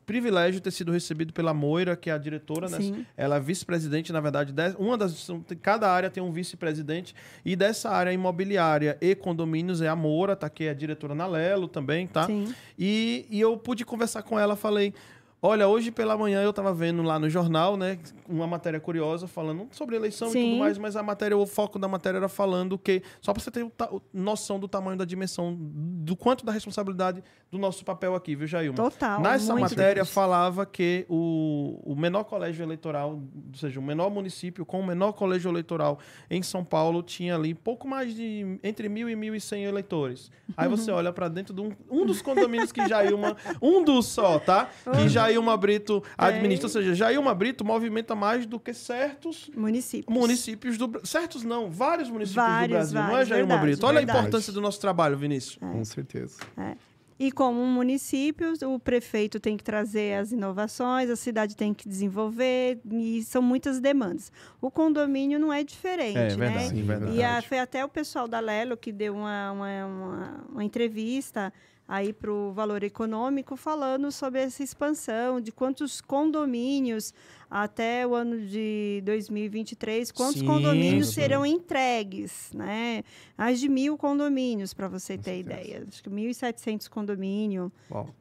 privilégio ter sido recebido pela Moira, que é a diretora, né? Ela é vice-presidente, na verdade, uma das cada área tem um vice-presidente e dessa área imobiliária e condomínios é a Moura, tá aqui é a diretora na Lelo também, tá? Sim. E, e eu pude conversar com ela, falei, Olha, hoje pela manhã eu estava vendo lá no jornal, né, uma matéria curiosa falando sobre eleição Sim. e tudo mais, mas a matéria, o foco da matéria era falando que, só para você ter noção do tamanho da dimensão, do quanto da responsabilidade do nosso papel aqui, viu, Jailma? Total. Nessa matéria difícil. falava que o, o menor colégio eleitoral, ou seja, o menor município com o menor colégio eleitoral em São Paulo tinha ali pouco mais de entre mil e mil e cem eleitores. Aí você [laughs] olha para dentro de um, um dos condomínios que Jailma, um dos só, tá? Que Jailma Jailma Brito administra, ou seja, Jailma Brito movimenta mais do que certos municípios. Municípios do Certos não, vários municípios vários, do Brasil, vários, não é Jailma verdade, Brito? Olha verdade. a importância do nosso trabalho, Vinícius. É. Com certeza. É. E como um município, o prefeito tem que trazer as inovações, a cidade tem que desenvolver, e são muitas demandas. O condomínio não é diferente, é, verdade, né? Sim, verdade. E a, foi até o pessoal da Lelo que deu uma, uma, uma, uma entrevista aí para o valor econômico, falando sobre essa expansão, de quantos condomínios até o ano de 2023, quantos Sim, condomínios serão entregues, né? Mais de mil condomínios, para você ter ideia. Acho que 1.700 condomínios.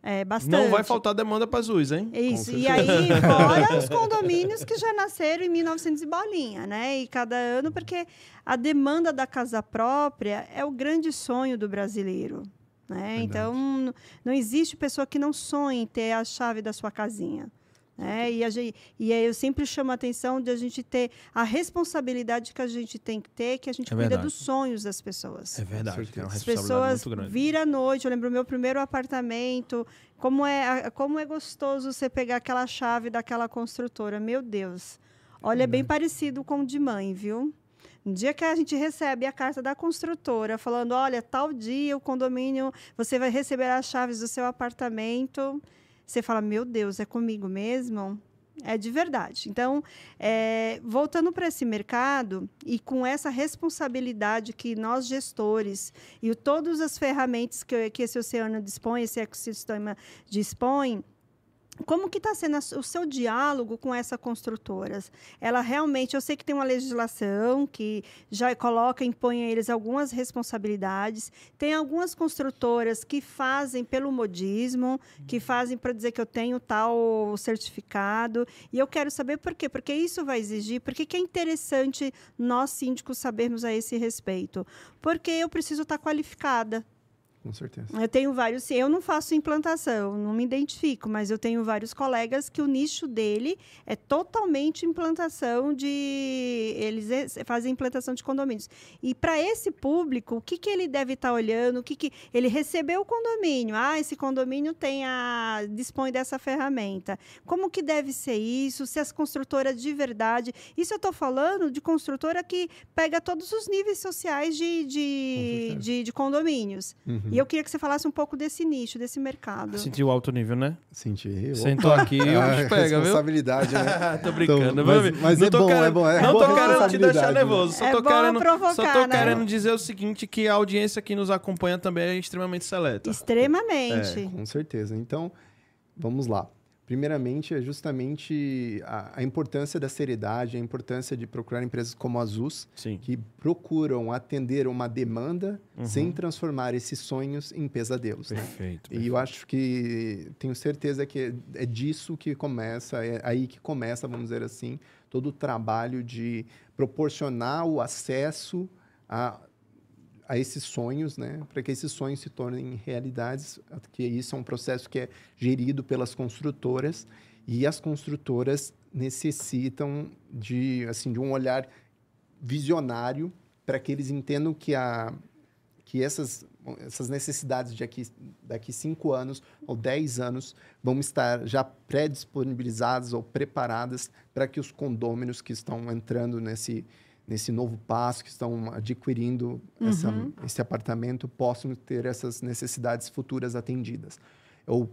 É bastante. Não vai faltar demanda para Zuz, hein? Isso. E aí, fora [laughs] os condomínios que já nasceram em 1900 e bolinha, né? E cada ano, porque a demanda da casa própria é o grande sonho do brasileiro. Né? Então, não existe pessoa que não sonhe em ter a chave da sua casinha. Né? E, a gente, e aí eu sempre chamo a atenção de a gente ter a responsabilidade que a gente tem que ter, que a gente é cuida dos sonhos das pessoas. É verdade. É As pessoas viram à noite, eu lembro o meu primeiro apartamento, como é, como é gostoso você pegar aquela chave daquela construtora. Meu Deus. Olha, é bem parecido com o de mãe, viu? No dia que a gente recebe a carta da construtora falando, olha, tal dia o condomínio, você vai receber as chaves do seu apartamento, você fala, meu Deus, é comigo mesmo? É de verdade. Então, é, voltando para esse mercado e com essa responsabilidade que nós gestores e todas as ferramentas que, que esse oceano dispõe, esse ecossistema dispõe, como que está sendo o seu diálogo com essa construtora? Ela realmente, eu sei que tem uma legislação que já coloca, impõe a eles algumas responsabilidades. Tem algumas construtoras que fazem pelo modismo, que fazem para dizer que eu tenho tal certificado. E eu quero saber por quê? Porque isso vai exigir, porque que é interessante nós síndicos sabermos a esse respeito. Porque eu preciso estar tá qualificada com certeza. Eu tenho vários. Eu não faço implantação, não me identifico, mas eu tenho vários colegas que o nicho dele é totalmente implantação de. Eles fazem implantação de condomínios. E para esse público, o que, que ele deve estar tá olhando? O que, que ele recebeu o condomínio? Ah, esse condomínio tem a dispõe dessa ferramenta. Como que deve ser isso? Se as construtoras de verdade. Isso eu estou falando de construtora que pega todos os níveis sociais de, de, de, de, condomínios. Uhum. E eu queria que você falasse um pouco desse nicho, desse mercado. Sentiu alto nível, né? Senti. Sentou aqui, eu [laughs] é, pega, responsabilidade, viu? né? tô brincando, então, mas, mas é bom, querendo, é bom. É não tô querendo te deixar nervoso, só é tô, querendo, provocar, só tô né? querendo dizer o seguinte, que a audiência que nos acompanha também é extremamente seleta. Extremamente. É, com certeza. Então, vamos lá. Primeiramente, é justamente a, a, importância da seriedade, a importância de procurar empresas como a Azus, Sim. que procuram atender uma demanda uhum. sem transformar esses sonhos em pesadelos. Perfeito, né? perfeito. E eu acho que, tenho certeza que é, é disso que começa, é aí que começa, vamos dizer assim, todo o trabalho de proporcionar o acesso a a esses sonhos, né? Para que esses sonhos se tornem realidades, que isso é um processo que é gerido pelas construtoras e as construtoras necessitam de, assim, de um olhar visionário para que eles entendam que, a, que essas, essas necessidades de aqui, daqui cinco anos ou dez anos vão estar já pré-disponibilizadas ou preparadas para que os condôminos que estão entrando nesse, nesse novo passo, que estão adquirindo uhum. essa, esse apartamento, possam ter essas necessidades futuras atendidas. Ou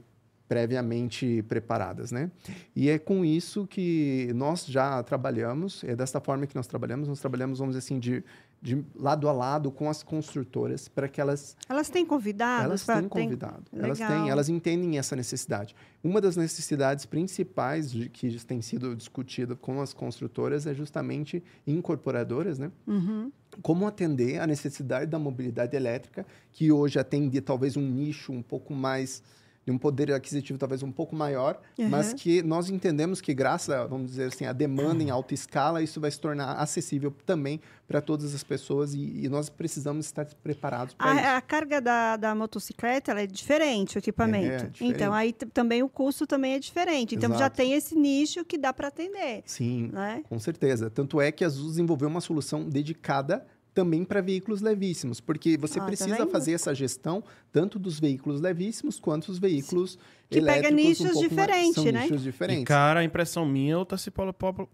previamente preparadas, né? E é com isso que nós já trabalhamos, é desta forma que nós trabalhamos, nós trabalhamos, vamos dizer assim, de, de lado a lado com as construtoras para que elas... Elas têm convidado? Elas têm convidado, tem... elas têm, elas entendem essa necessidade. Uma das necessidades principais de, que tem sido discutida com as construtoras é justamente incorporadoras, né? Uhum. Como atender a necessidade da mobilidade elétrica, que hoje atende talvez um nicho um pouco mais de um poder aquisitivo talvez um pouco maior, uhum. mas que nós entendemos que graças, a, vamos dizer assim, a demanda em alta escala, isso vai se tornar acessível também para todas as pessoas e, e, nós precisamos estar preparados para isso. A carga da, da motocicleta é diferente, o equipamento. É, é diferente. Então, aí também o custo também é diferente. Então, Exato. já tem esse nicho que dá para atender. Sim, né? com certeza. Tanto é que a Azul desenvolveu uma solução dedicada também para veículos levíssimos, porque você ah, tá precisa tá fazer essa gestão tanto dos veículos levíssimos quanto dos veículos que pega nichos um diferentes, né? Nichos diferentes. E, cara, a impressão minha está se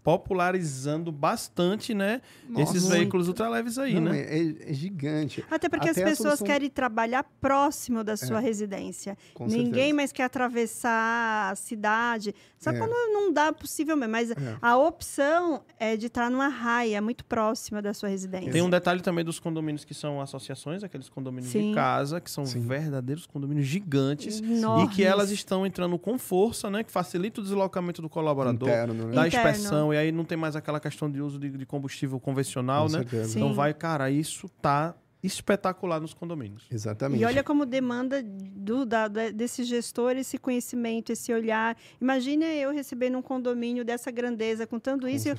popularizando bastante, né? Nossa, esses muito. veículos ultraleves aí, Não, né? É, é, gigante. Até porque Até as pessoas solução... querem trabalhar próximo da sua é, residência. Ninguém certeza. mais quer atravessar a cidade. Só é. quando não dá possível mesmo. Mas é. a opção é de estar numa raia muito próxima da sua residência. Tem um detalhe também dos condomínios que são associações, aqueles condomínios Sim. de casa, que são Sim. verdadeiros condomínios gigantes. Enormes. E que elas estão estão entrando com força, né? Que facilita o deslocamento do colaborador, Interno, né? da inspeção, e aí não tem mais aquela questão de uso de, de combustível convencional, com né? Então vai, cara, isso tá espetacular nos condomínios. Exatamente. E olha como demanda do, da, desse gestor esse conhecimento, esse olhar. Imagina eu recebendo um condomínio dessa grandeza, com tanto com isso.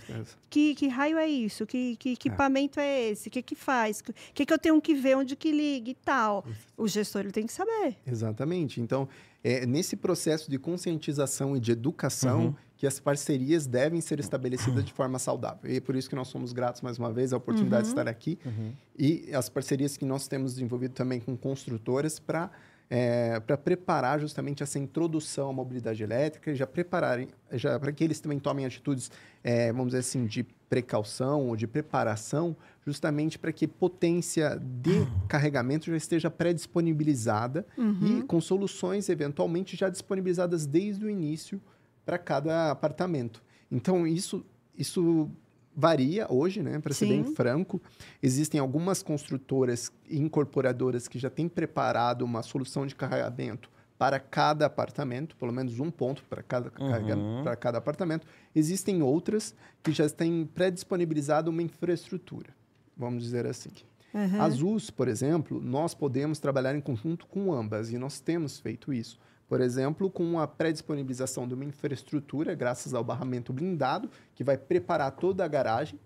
Que, que raio é isso? Que, que, é. equipamento é esse? O que, que faz? O que, que eu tenho que ver? Onde que liga e tal? O gestor ele tem que saber. Exatamente. Então, é nesse processo de conscientização e de educação uhum. Que as parcerias devem ser estabelecidas de [clears throat] forma saudável. E é por isso que nós somos gratos mais uma vez à oportunidade uhum. de estar aqui. Uhum. E as parcerias que nós temos desenvolvido também com construtoras para é, para preparar justamente essa introdução à mobilidade elétrica, já prepararem, já para que eles também tomem atitudes, é, vamos dizer assim, de precaução ou de preparação, justamente para que potência de [clears throat] carregamento já esteja pré-disponibilizada uhum. e com soluções eventualmente já disponibilizadas desde o início para cada apartamento. Então isso isso varia hoje, né? Para ser bem franco, existem algumas construtoras e incorporadoras que já têm preparado uma solução de carregamento para cada apartamento, pelo menos um ponto para cada, uhum. para cada apartamento. Existem outras que já têm pré-disponibilizado uma infraestrutura, vamos dizer assim. Uhum. As US, por exemplo, nós podemos trabalhar em conjunto com ambas e nós temos feito isso. Por exemplo, com a pré-disponibilização de uma infraestrutura, graças ao barramento blindado, que vai preparar toda a garagem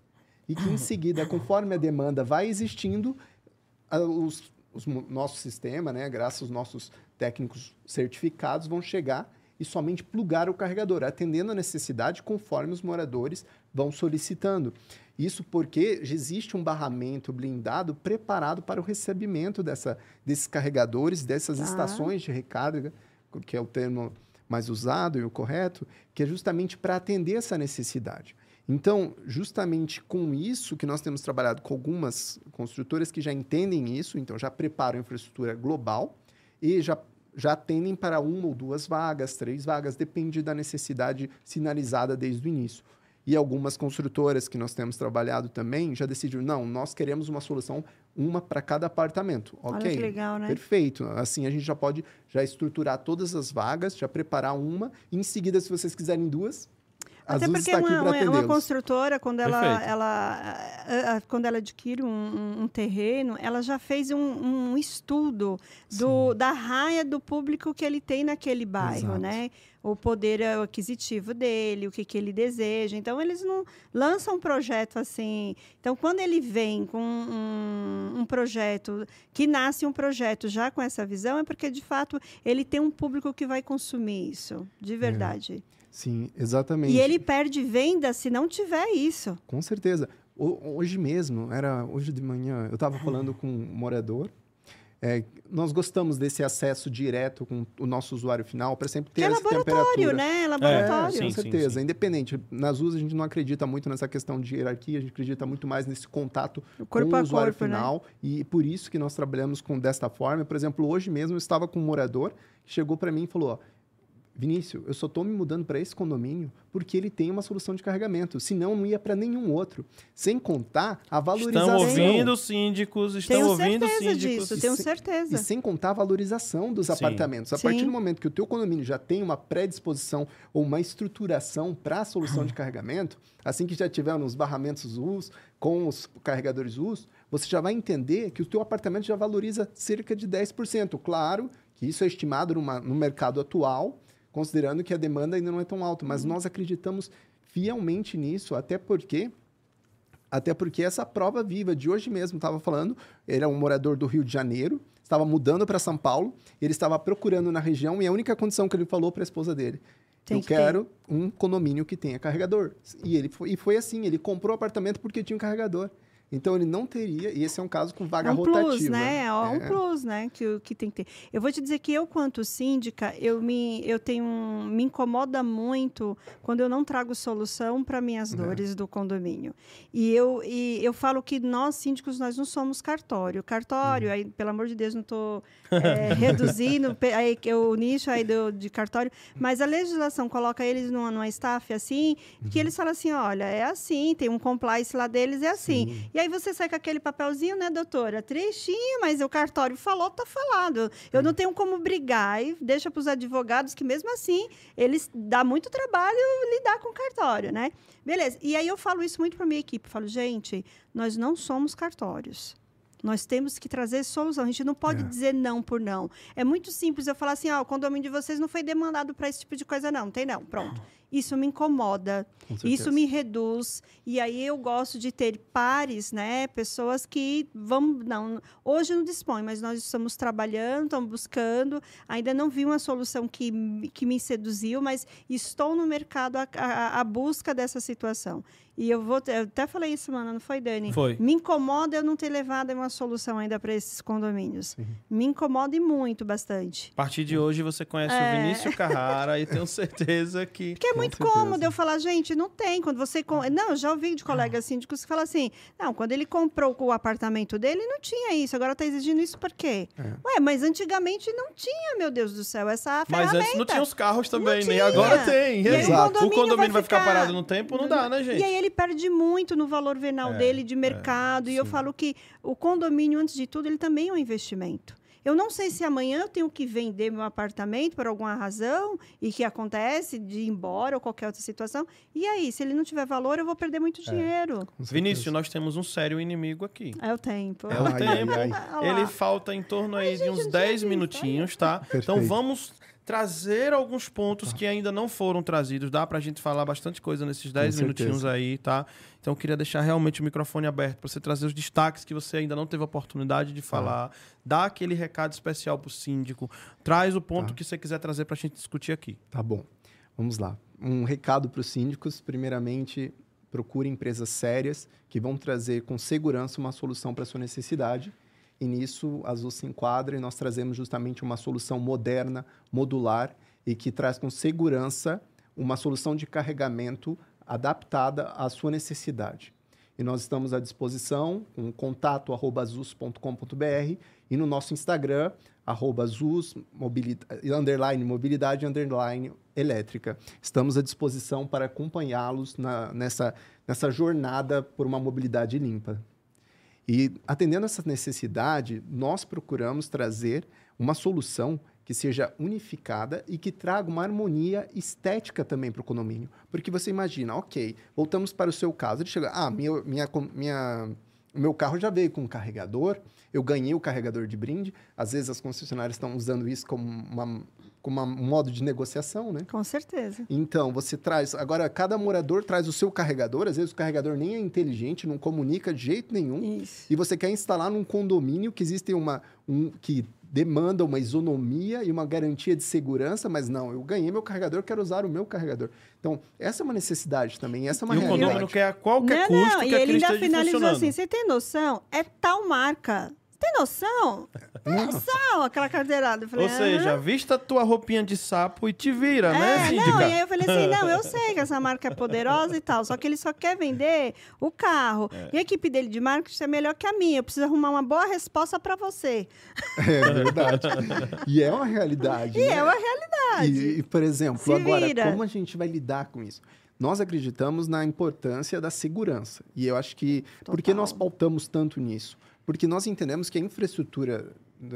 e que, em seguida, conforme a demanda vai existindo, os, os nosso sistema, né, graças aos nossos técnicos certificados, vão chegar e somente plugar o carregador, atendendo a necessidade conforme os moradores vão solicitando. Isso porque existe um barramento blindado preparado para o recebimento dessa, desses carregadores, dessas ah. estações de recarga que é o termo mais usado e o correto, que é justamente para atender essa necessidade. Então, justamente com isso que nós temos trabalhado com algumas construtoras que já entendem isso, então já preparam a infraestrutura global e já, já atendem para uma ou duas vagas, três vagas, depende da necessidade sinalizada desde o início. E algumas construtoras que nós temos trabalhado também já decidiram, não, nós queremos uma solução, uma para cada apartamento. Ok. Olha que legal, né? Perfeito. Assim a gente já pode já estruturar todas as vagas, já preparar uma, e em seguida, se vocês quiserem duas, até porque uma, uma, uma, construtora, quando ela, ela, ela, quando ela adquire um, um, terreno, ela já fez um, um estudo do, da raia do público que ele tem naquele bairro, Exato. né? O poder aquisitivo dele, o que, que ele deseja. Então, eles não lançam um projeto assim. Então, quando ele vem com um, um projeto, que nasce um projeto já com essa visão, é porque, de fato, ele tem um público que vai consumir isso, de verdade. É. Sim, exatamente. E ele perde venda se não tiver isso. Com certeza. Hoje mesmo, era hoje de manhã, eu estava falando com um morador é, nós gostamos desse acesso direto com o nosso usuário final para sempre ter que é laboratório, né? É laboratório. É, com certeza. Sim, sim. Independente. Nas US a gente não acredita muito nessa questão de hierarquia, a gente acredita muito mais nesse contato o com o usuário corpo, né? final. Né? E por isso que nós trabalhamos com desta forma. Por exemplo, hoje mesmo eu estava com um morador que chegou para mim e falou: ó, Vinícius, eu só estou me mudando para esse condomínio porque ele tem uma solução de carregamento. Senão, não ia para nenhum outro. Sem contar a valorização. Estão ouvindo síndicos, estão tenho ouvindo síndicos. Disso, tenho certeza. E sem contar a valorização dos Sim. apartamentos. A Sim. partir do momento que o teu condomínio já tem uma predisposição ou uma estruturação para a solução de [clears throat] carregamento, assim que já tiver nos barramentos US, com os carregadores US, você já vai entender que o teu apartamento já valoriza cerca de 10%. Claro que isso é estimado numa, no mercado atual, considerando que a demanda ainda não é tão alta, mas uhum. nós acreditamos fielmente nisso, até porque até porque essa prova viva de hoje mesmo, estava falando, ele é um morador do Rio de Janeiro, estava mudando para São Paulo, ele estava procurando na região e a única condição que ele falou para a esposa dele, Tem eu que quero ter. um condomínio que tenha carregador. E ele foi, e foi assim, ele comprou o apartamento porque tinha um carregador. Então ele não teria, e esse é um caso com vaga é um rotativa. Plus, né? É um é. plus, né? Que, que tem que ter. Eu vou te dizer que eu, quanto síndica, eu me, eu tenho me incomoda muito quando eu não trago solução para minhas é. dores é. do condomínio. E eu, e eu falo que nós, síndicos, nós não somos cartório. Cartório, uhum. aí, pelo amor de Deus, não [laughs] estou é, reduzindo aí, o nicho aí do, de cartório, mas a legislação coloca eles numa, numa staff assim, uhum. que eles falam assim: olha, é assim, tem um compliance lá deles, é assim. Sim. E aí você sai com aquele papelzinho, né, doutora? Trechinho, mas o cartório falou, tá falado. Eu não tenho como brigar e deixa para os advogados que mesmo assim eles dá muito trabalho lidar com o cartório, né? Beleza. E aí eu falo isso muito para minha equipe, eu falo, gente, nós não somos cartórios. Nós temos que trazer solução. A gente não pode é. dizer não por não. É muito simples eu falar assim: ó, oh, o condomínio de vocês não foi demandado para esse tipo de coisa, não. Tem não. Pronto isso me incomoda, isso me reduz. E aí eu gosto de ter pares, né? Pessoas que vão. Não, hoje não dispõe, mas nós estamos trabalhando, estamos buscando. Ainda não vi uma solução que, que me seduziu, mas estou no mercado à busca dessa situação. E eu vou. Eu até falei isso, mano, não foi, Dani? Foi. Me incomoda eu não ter levado uma solução ainda para esses condomínios. Sim. Me incomoda e muito, bastante. A partir de hoje você conhece é... o Vinícius Carrara e tenho certeza que. Porque é muito cômodo eu falar, gente, não tem. Quando você. Não, eu já ouvi de colegas síndicos que falam assim: não, quando ele comprou o apartamento dele, não tinha isso. Agora está exigindo isso por quê? É. Ué, mas antigamente não tinha, meu Deus do céu, essa ferramenta. Mas antes não tinha os carros também, nem agora tem. Exato. O condomínio, o condomínio vai, ficar... vai, ficar... parado no tempo, não dá, né, gente? E aí ele perde muito no valor venal é, dele de é, mercado. É, e eu falo que o condomínio, antes de tudo, ele também é um investimento. Eu não sei se amanhã eu tenho que vender meu apartamento por alguma razão e que acontece de ir embora ou qualquer outra situação. E aí, se ele não tiver valor, eu vou perder muito é, dinheiro. Vinícius, nós temos um sério inimigo aqui. É o tempo. É o [laughs] tempo. Ai, ai. Ele falta em torno aí de uns 10 minutinhos, tá? Perfeito. Então vamos trazer alguns pontos que ainda não foram trazidos. Dá para a gente falar bastante coisa nesses 10 minutinhos aí, tá? Então eu queria deixar realmente o microfone aberto para você trazer os destaques que você ainda não teve a oportunidade de falar. Ah. Dá aquele recado especial para o síndico. Traz o ponto tá. que você quiser trazer para a gente discutir aqui. Tá bom. Vamos lá. Um recado para os síndicos. Primeiramente, procure empresas sérias que vão trazer com segurança uma solução para sua necessidade e nisso a Azul se enquadra e nós trazemos justamente uma solução moderna, modular e que traz com segurança uma solução de carregamento adaptada à sua necessidade. E nós estamos à disposição com contato azus.com.br e no nosso Instagram, arroba Zuz, mobilidade, underline, mobilidade, underline, elétrica. Estamos à disposição para acompanhá-los nessa, nessa jornada por uma mobilidade limpa. E atendendo essa necessidade, nós procuramos trazer uma solução que seja unificada e que traga uma harmonia estética também para o condomínio. Porque você imagina, ok, voltamos para o seu caso, ele chega, ah, minha, minha, minha, meu carro já veio com um carregador, eu ganhei o carregador de brinde. Às vezes as concessionárias estão usando isso como uma, como um modo de negociação, né? Com certeza. Então, você traz. Agora, cada morador traz o seu carregador, às vezes o carregador nem é inteligente, não comunica de jeito nenhum. Isso. E você quer instalar num condomínio que existe uma. Um, que demanda uma isonomia e uma garantia de segurança, mas não, eu ganhei meu carregador, quero usar o meu carregador. Então, essa é uma necessidade também, essa é uma e realidade. o condomínio quer a qualquer não, custo não, que e ele ainda finalizou assim: você tem noção? É tal marca. Tem noção? Tem noção? Aquela carteirada. Eu falei, Ou seja, "Aham." vista a tua roupinha de sapo e te vira, né, É, síndica? não, e aí eu falei assim, não, eu [laughs] sei que essa marca é poderosa e tal, só que ele só quer vender o carro. É. E a equipe dele de marketing é melhor que a minha, eu preciso arrumar uma boa resposta para você. É verdade. [laughs] e é uma realidade. E né? é uma realidade. E, e, por exemplo, Se agora, vira. como a gente vai lidar com isso? Nós acreditamos na importância da segurança. E eu acho que. Por que Total. nós pautamos tanto nisso? Porque nós entendemos que a infraestrutura,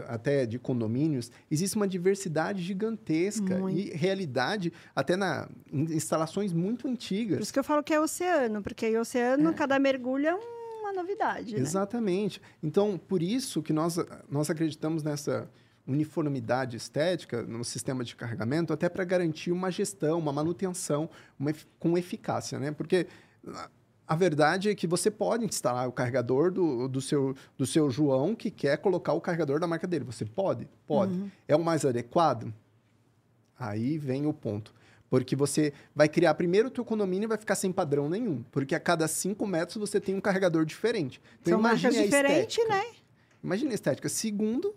até de condomínios, existe uma diversidade gigantesca Muito. e realidade, até na, em instalações muito Por antigas. isso que eu falo que é oceano, porque aí oceano, cada mergulho é uma novidade. né? Exatamente. Então, por isso que nós, nós acreditamos nessa uniformidade estética no sistema de carregamento, até para garantir uma gestão, uma manutenção uma com eficácia, né? Porque a- verdade é que você pode instalar o carregador do, do, seu, do seu João que quer colocar o carregador da marca dele. Você pode? Pode. É o mais adequado? Aí vem o ponto. Porque você vai criar primeiro o teu condomínio e vai ficar sem padrão nenhum. Porque a cada cinco metros você tem um carregador diferente. Então, São marcas diferentes, estética. né? Imagina a estética. Segundo,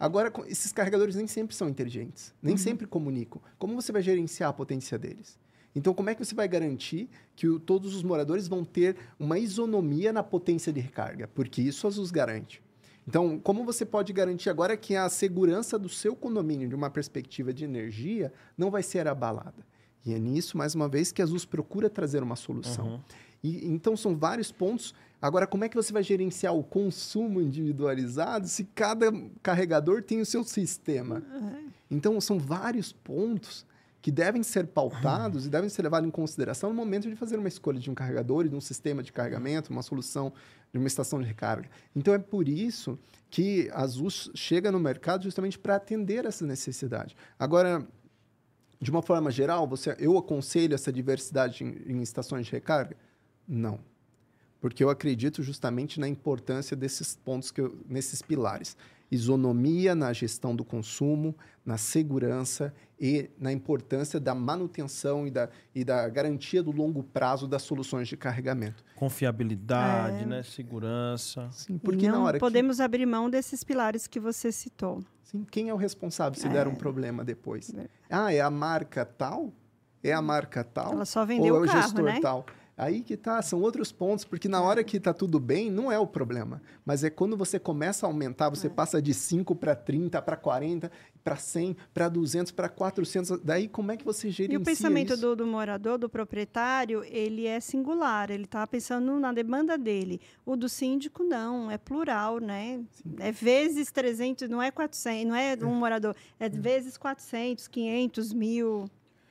agora esses carregadores nem sempre são inteligentes, Uhum. nem sempre comunicam. Como você vai gerenciar a potência deles? Então, como é que você vai garantir que o- todos os moradores vão ter uma isonomia na potência de recarga? Porque isso a ZUS garante. Então, como você pode garantir agora que a segurança do seu condomínio, de uma perspectiva de energia, não vai ser abalada? E é nisso, mais uma vez, que a ZUS procura trazer uma solução. Uhum. E, então, são vários pontos. Agora, como é que você vai gerenciar o consumo individualizado se cada carregador tem o seu sistema? Então, são vários pontos que devem ser pautados e devem ser levados em consideração no momento de fazer uma escolha de um carregador e de um sistema de carregamento, uma solução de uma estação de recarga. Então, é por isso que a ZUS chega no mercado justamente para atender essa necessidade. Agora, de uma forma geral, você, eu aconselho essa diversidade em, em estações de recarga? Não. Porque eu acredito justamente na importância desses pontos, que eu, nesses pilares. Isonomia na gestão do consumo, na segurança e na importância da manutenção e da, e da garantia do longo prazo das soluções de carregamento. Confiabilidade, É. né? Segurança. Sim, porque não na hora podemos abrir mão desses pilares que você citou. que... Sim, quem é o responsável se É. der um problema depois? É. Ah, é a marca tal? É a marca tal? Ela só vendeu ou é o carro, gestor né? tal. Aí que tá, são outros pontos, porque na hora que tá tudo bem, não é o problema. Mas é quando você começa a aumentar, É. você passa de 5 para 30, para 40, para 100, para 200, para 400, daí como é que você gerencia E o pensamento isso? do, do morador, do proprietário, ele é singular, ele está pensando na demanda dele. O do síndico, não, é plural, né? É vezes 300, não é 400, não é um morador, é vezes 400, 500, mil,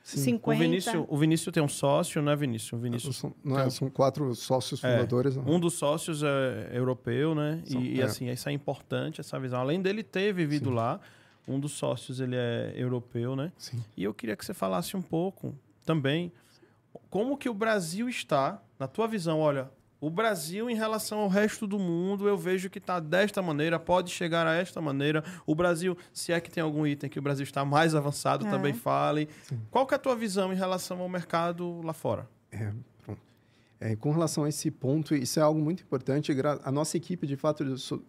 Sim. 50. O Vinícius, o Vinícius tem um sócio, né, Vinícius? O Vinícius São, não é, são quatro sócios É, fundadores. não. Um dos sócios é europeu, né? São- e, e, é. assim, isso é importante, essa visão. Além dele ter vivido Sim. lá, um dos sócios ele é europeu, né? Sim. E eu queria que você falasse um pouco também como que o Brasil está, na tua visão, olha, o Brasil em relação ao resto do mundo, eu vejo que está desta maneira, pode chegar a esta maneira. O Brasil, se é que tem algum item que o Brasil está mais avançado, É. também fale. Qual que é a tua visão em relação ao mercado lá fora? É, pronto. É, com relação a esse ponto, isso é algo muito importante. A nossa equipe, de fato,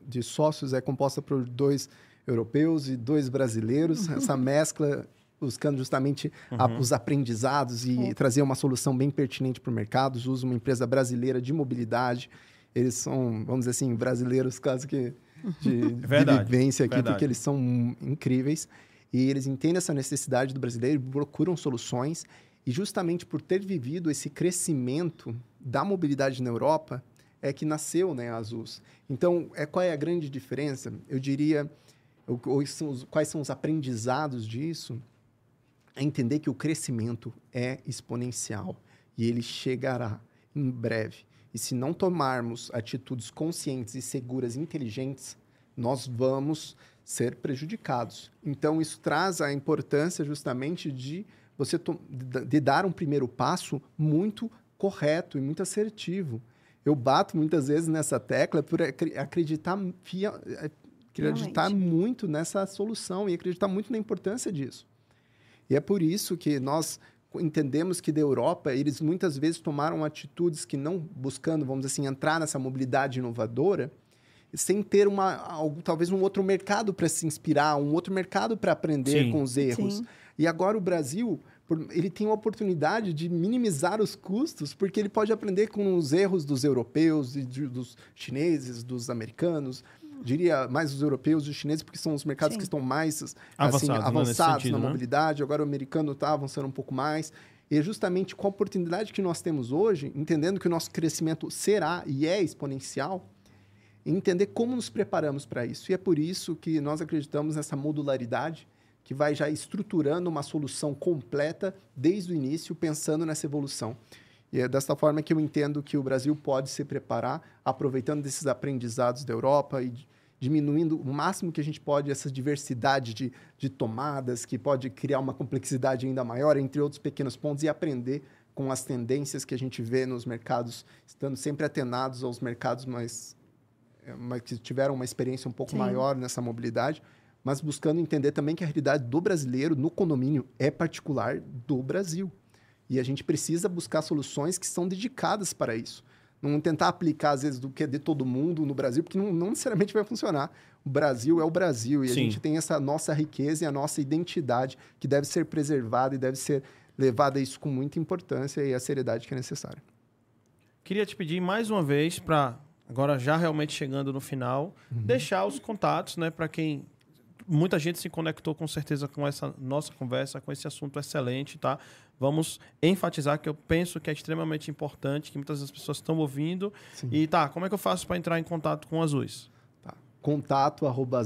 de sócios é composta por dois europeus e dois brasileiros. [laughs] Essa mescla buscando justamente a- os aprendizados e trazer uma solução bem pertinente para o mercado. Usa uma empresa brasileira de mobilidade. Eles são, vamos dizer assim, brasileiros quase que de, [laughs] de Verdade, vivência aqui, verdade. porque eles são incríveis. E eles entendem essa necessidade do brasileiro, procuram soluções. E justamente por ter vivido esse crescimento da mobilidade na Europa, é que nasceu né, a Azul. Então, é, qual é a grande diferença? Eu diria, o- o- são os- quais são os aprendizados disso? É entender que o crescimento é exponencial e ele chegará em breve. E se não tomarmos atitudes conscientes e seguras, inteligentes, nós vamos ser prejudicados. Então, isso traz a importância justamente de você de dar um primeiro passo muito correto e muito assertivo. Eu bato muitas vezes nessa tecla por acreditar, acreditar muito nessa solução e acreditar muito na importância disso. E é por isso que nós entendemos que da Europa, eles muitas vezes tomaram atitudes que não buscando, vamos dizer assim, entrar nessa mobilidade inovadora, sem ter uma, algo, talvez um outro mercado para se inspirar, um outro mercado para aprender Sim. com os erros. Sim. E agora o Brasil, ele tem a oportunidade de minimizar os custos, porque ele pode aprender com os erros dos europeus, e dos chineses, dos americanos, diria mais os europeus e os chineses, porque são os mercados Sim. que estão mais assim, avançados, avançados sentido, na né? mobilidade. Agora o americano está avançando um pouco mais. E é justamente com a oportunidade que nós temos hoje, entendendo que o nosso crescimento será e é exponencial, entender como nos preparamos para isso. E é por isso que nós acreditamos nessa modularidade, que vai já estruturando uma solução completa desde o início, pensando nessa evolução. E é desta forma que eu entendo que o Brasil pode se preparar, aproveitando desses aprendizados da Europa e diminuindo o máximo que a gente pode essa diversidade de, de tomadas, que pode criar uma complexidade ainda maior, entre outros pequenos pontos, e aprender com as tendências que a gente vê nos mercados, estando sempre atenados aos mercados mais, eh, mais que tiveram uma experiência um pouco Sim. maior nessa mobilidade, mas buscando entender também que a realidade do brasileiro no condomínio é particular do Brasil. E a gente precisa buscar soluções que são dedicadas para isso. Não tentar aplicar, às vezes, do que é de todo mundo no Brasil, porque não, não necessariamente vai funcionar. O Brasil é o Brasil e Sim. a gente tem essa nossa riqueza e a nossa identidade que deve ser preservada e deve ser levada a isso com muita importância e a seriedade que é necessária. Queria te pedir mais uma vez para agora já realmente chegando no final, uhum. deixar os contatos, né, para quem muita gente se conectou com certeza com essa nossa conversa, com esse assunto excelente, tá? Vamos enfatizar que eu penso que é extremamente importante, que muitas das pessoas estão ouvindo. Sim. E tá, como é que eu faço para entrar em contato com Azuis? Tá. Contato arroba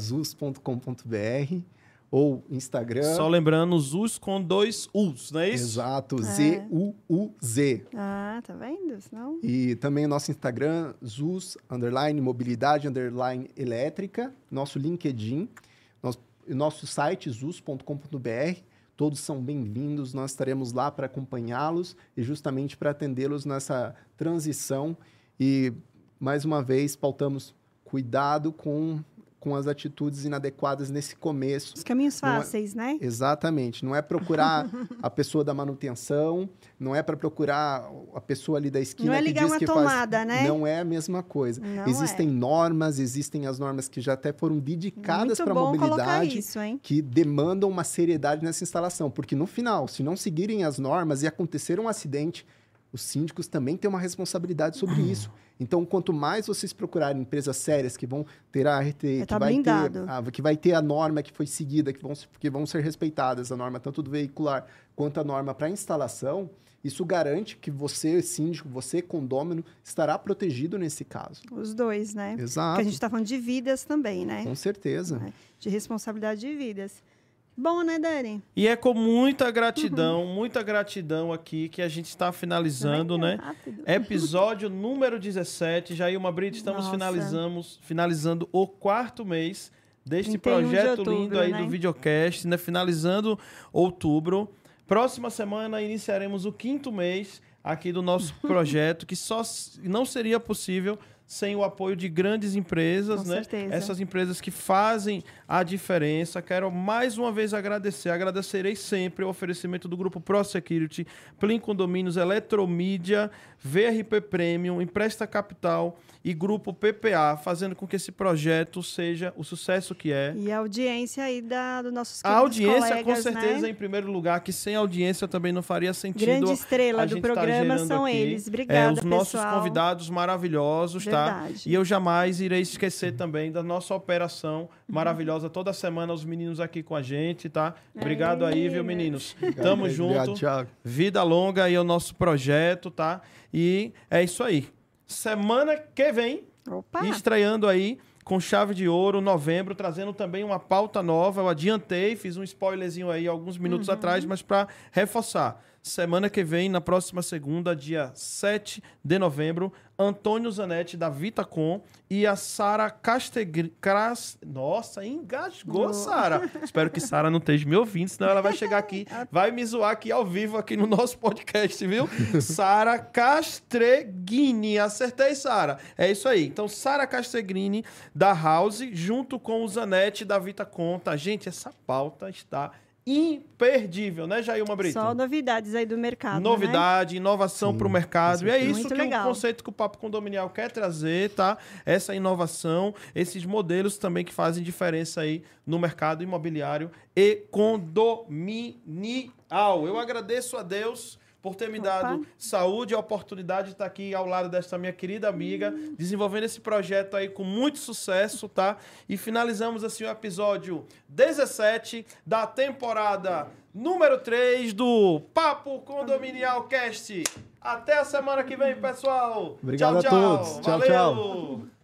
ou Instagram. Só lembrando, Zuz com dois U's, não é isso? Exato, é. Z-U-U-Z. Ah, tá vendo? Não? E também nosso Instagram, Zuz, underline, mobilidade, underline, elétrica. Nosso LinkedIn, nosso, nosso site, zuz.com.br. Todos são bem-vindos, nós estaremos lá para acompanhá-los e justamente para atendê-los nessa transição. E, mais uma vez, pautamos cuidado com com as atitudes inadequadas nesse começo. Os caminhos é fáceis, é... né? Exatamente. Não é procurar [laughs] a pessoa da manutenção, não é para procurar a pessoa ali da esquina não é ligar que diz uma que tomada, faz... né? Não é a mesma coisa. Não existem é. normas, existem as normas que já até foram dedicadas para a mobilidade, isso, que demandam uma seriedade nessa instalação, porque no final, se não seguirem as normas e acontecer um acidente, os síndicos também têm uma responsabilidade sobre isso. Então, quanto mais vocês procurarem empresas sérias que vão ter a RT, que, tá vai ter, a, que vai ter a norma que foi seguida, que vão, que vão ser respeitadas, a norma tanto do veicular quanto a norma para instalação, isso garante que você, síndico, você, condômino, estará protegido nesse caso. Os dois, né? Exato. Porque a gente está falando de vidas também, né? Com certeza. De responsabilidade de vidas. Bom, né, Dani? E é com muita gratidão, muita gratidão aqui que a gente está finalizando, né? Rápido. Episódio número 17. Jailma Brito, estamos finalizamos, finalizando o quarto mês deste projeto de outubro, lindo aí né? do videocast, né? Finalizando outubro. Próxima semana iniciaremos o quinto mês aqui do nosso [laughs] projeto, que só não seria possível sem o apoio de grandes empresas, Com né? Certeza. Essas empresas que fazem a diferença. Quero mais uma vez agradecer. Agradecerei sempre o oferecimento do grupo Pro Security, Plin Condomínios, Eletromídia, VRP Premium, Empresta Capital e Grupo PPA, fazendo com que esse projeto seja o sucesso que é. E a audiência aí da, do nossos A audiência, colegas, com certeza, né? em primeiro lugar, que sem audiência também não faria sentido. Grande estrela do tá programa tá são aqui. eles. Obrigada, é, Os pessoal. nossos convidados maravilhosos, Verdade. tá? E eu jamais irei esquecer também da nossa operação maravilhosa toda semana, os meninos aqui com a gente, tá? Obrigado aí, viu, meninos? Tamo junto. Obrigado, Thiago. Vida longa aí o nosso projeto, tá? E é isso aí. Semana que vem, Opa. estreando aí com chave de ouro, novembro, trazendo também uma pauta nova. Eu adiantei, fiz um spoilerzinho aí alguns minutos Uhum. atrás, mas para reforçar. Semana que vem, na próxima segunda, dia 7 de novembro, Antônio Zanetti, da Vitacom, e a Sara Castegri... Cras... Nossa, engasgou, Sara. Espero que Sara não esteja me ouvindo, senão ela vai chegar aqui, [laughs] vai me zoar aqui ao vivo, aqui no nosso podcast, viu? Sara Castreghini. Acertei, Sara. É isso aí. Então, Sara Castreghini, da House, junto com o Zanetti, da Vitacom. Tá? Gente, essa pauta está imperdível, né, Jailma Brito? Só novidades aí do mercado. Né? Novidade, né? inovação para o mercado. E é isso que legal. o conceito que o Papo Condominial quer trazer, tá? Essa inovação, esses modelos também que fazem diferença aí no mercado imobiliário e condominial. Eu agradeço a Deus por ter me Opa. dado saúde e a oportunidade de estar aqui ao lado desta minha querida amiga, desenvolvendo esse projeto aí com muito sucesso, tá? E finalizamos assim o episódio 17 da temporada número 3 do Papo Condominial Cast. Até a semana que vem, pessoal. Obrigado tchau, a todos. Tchau, Valeu. tchau.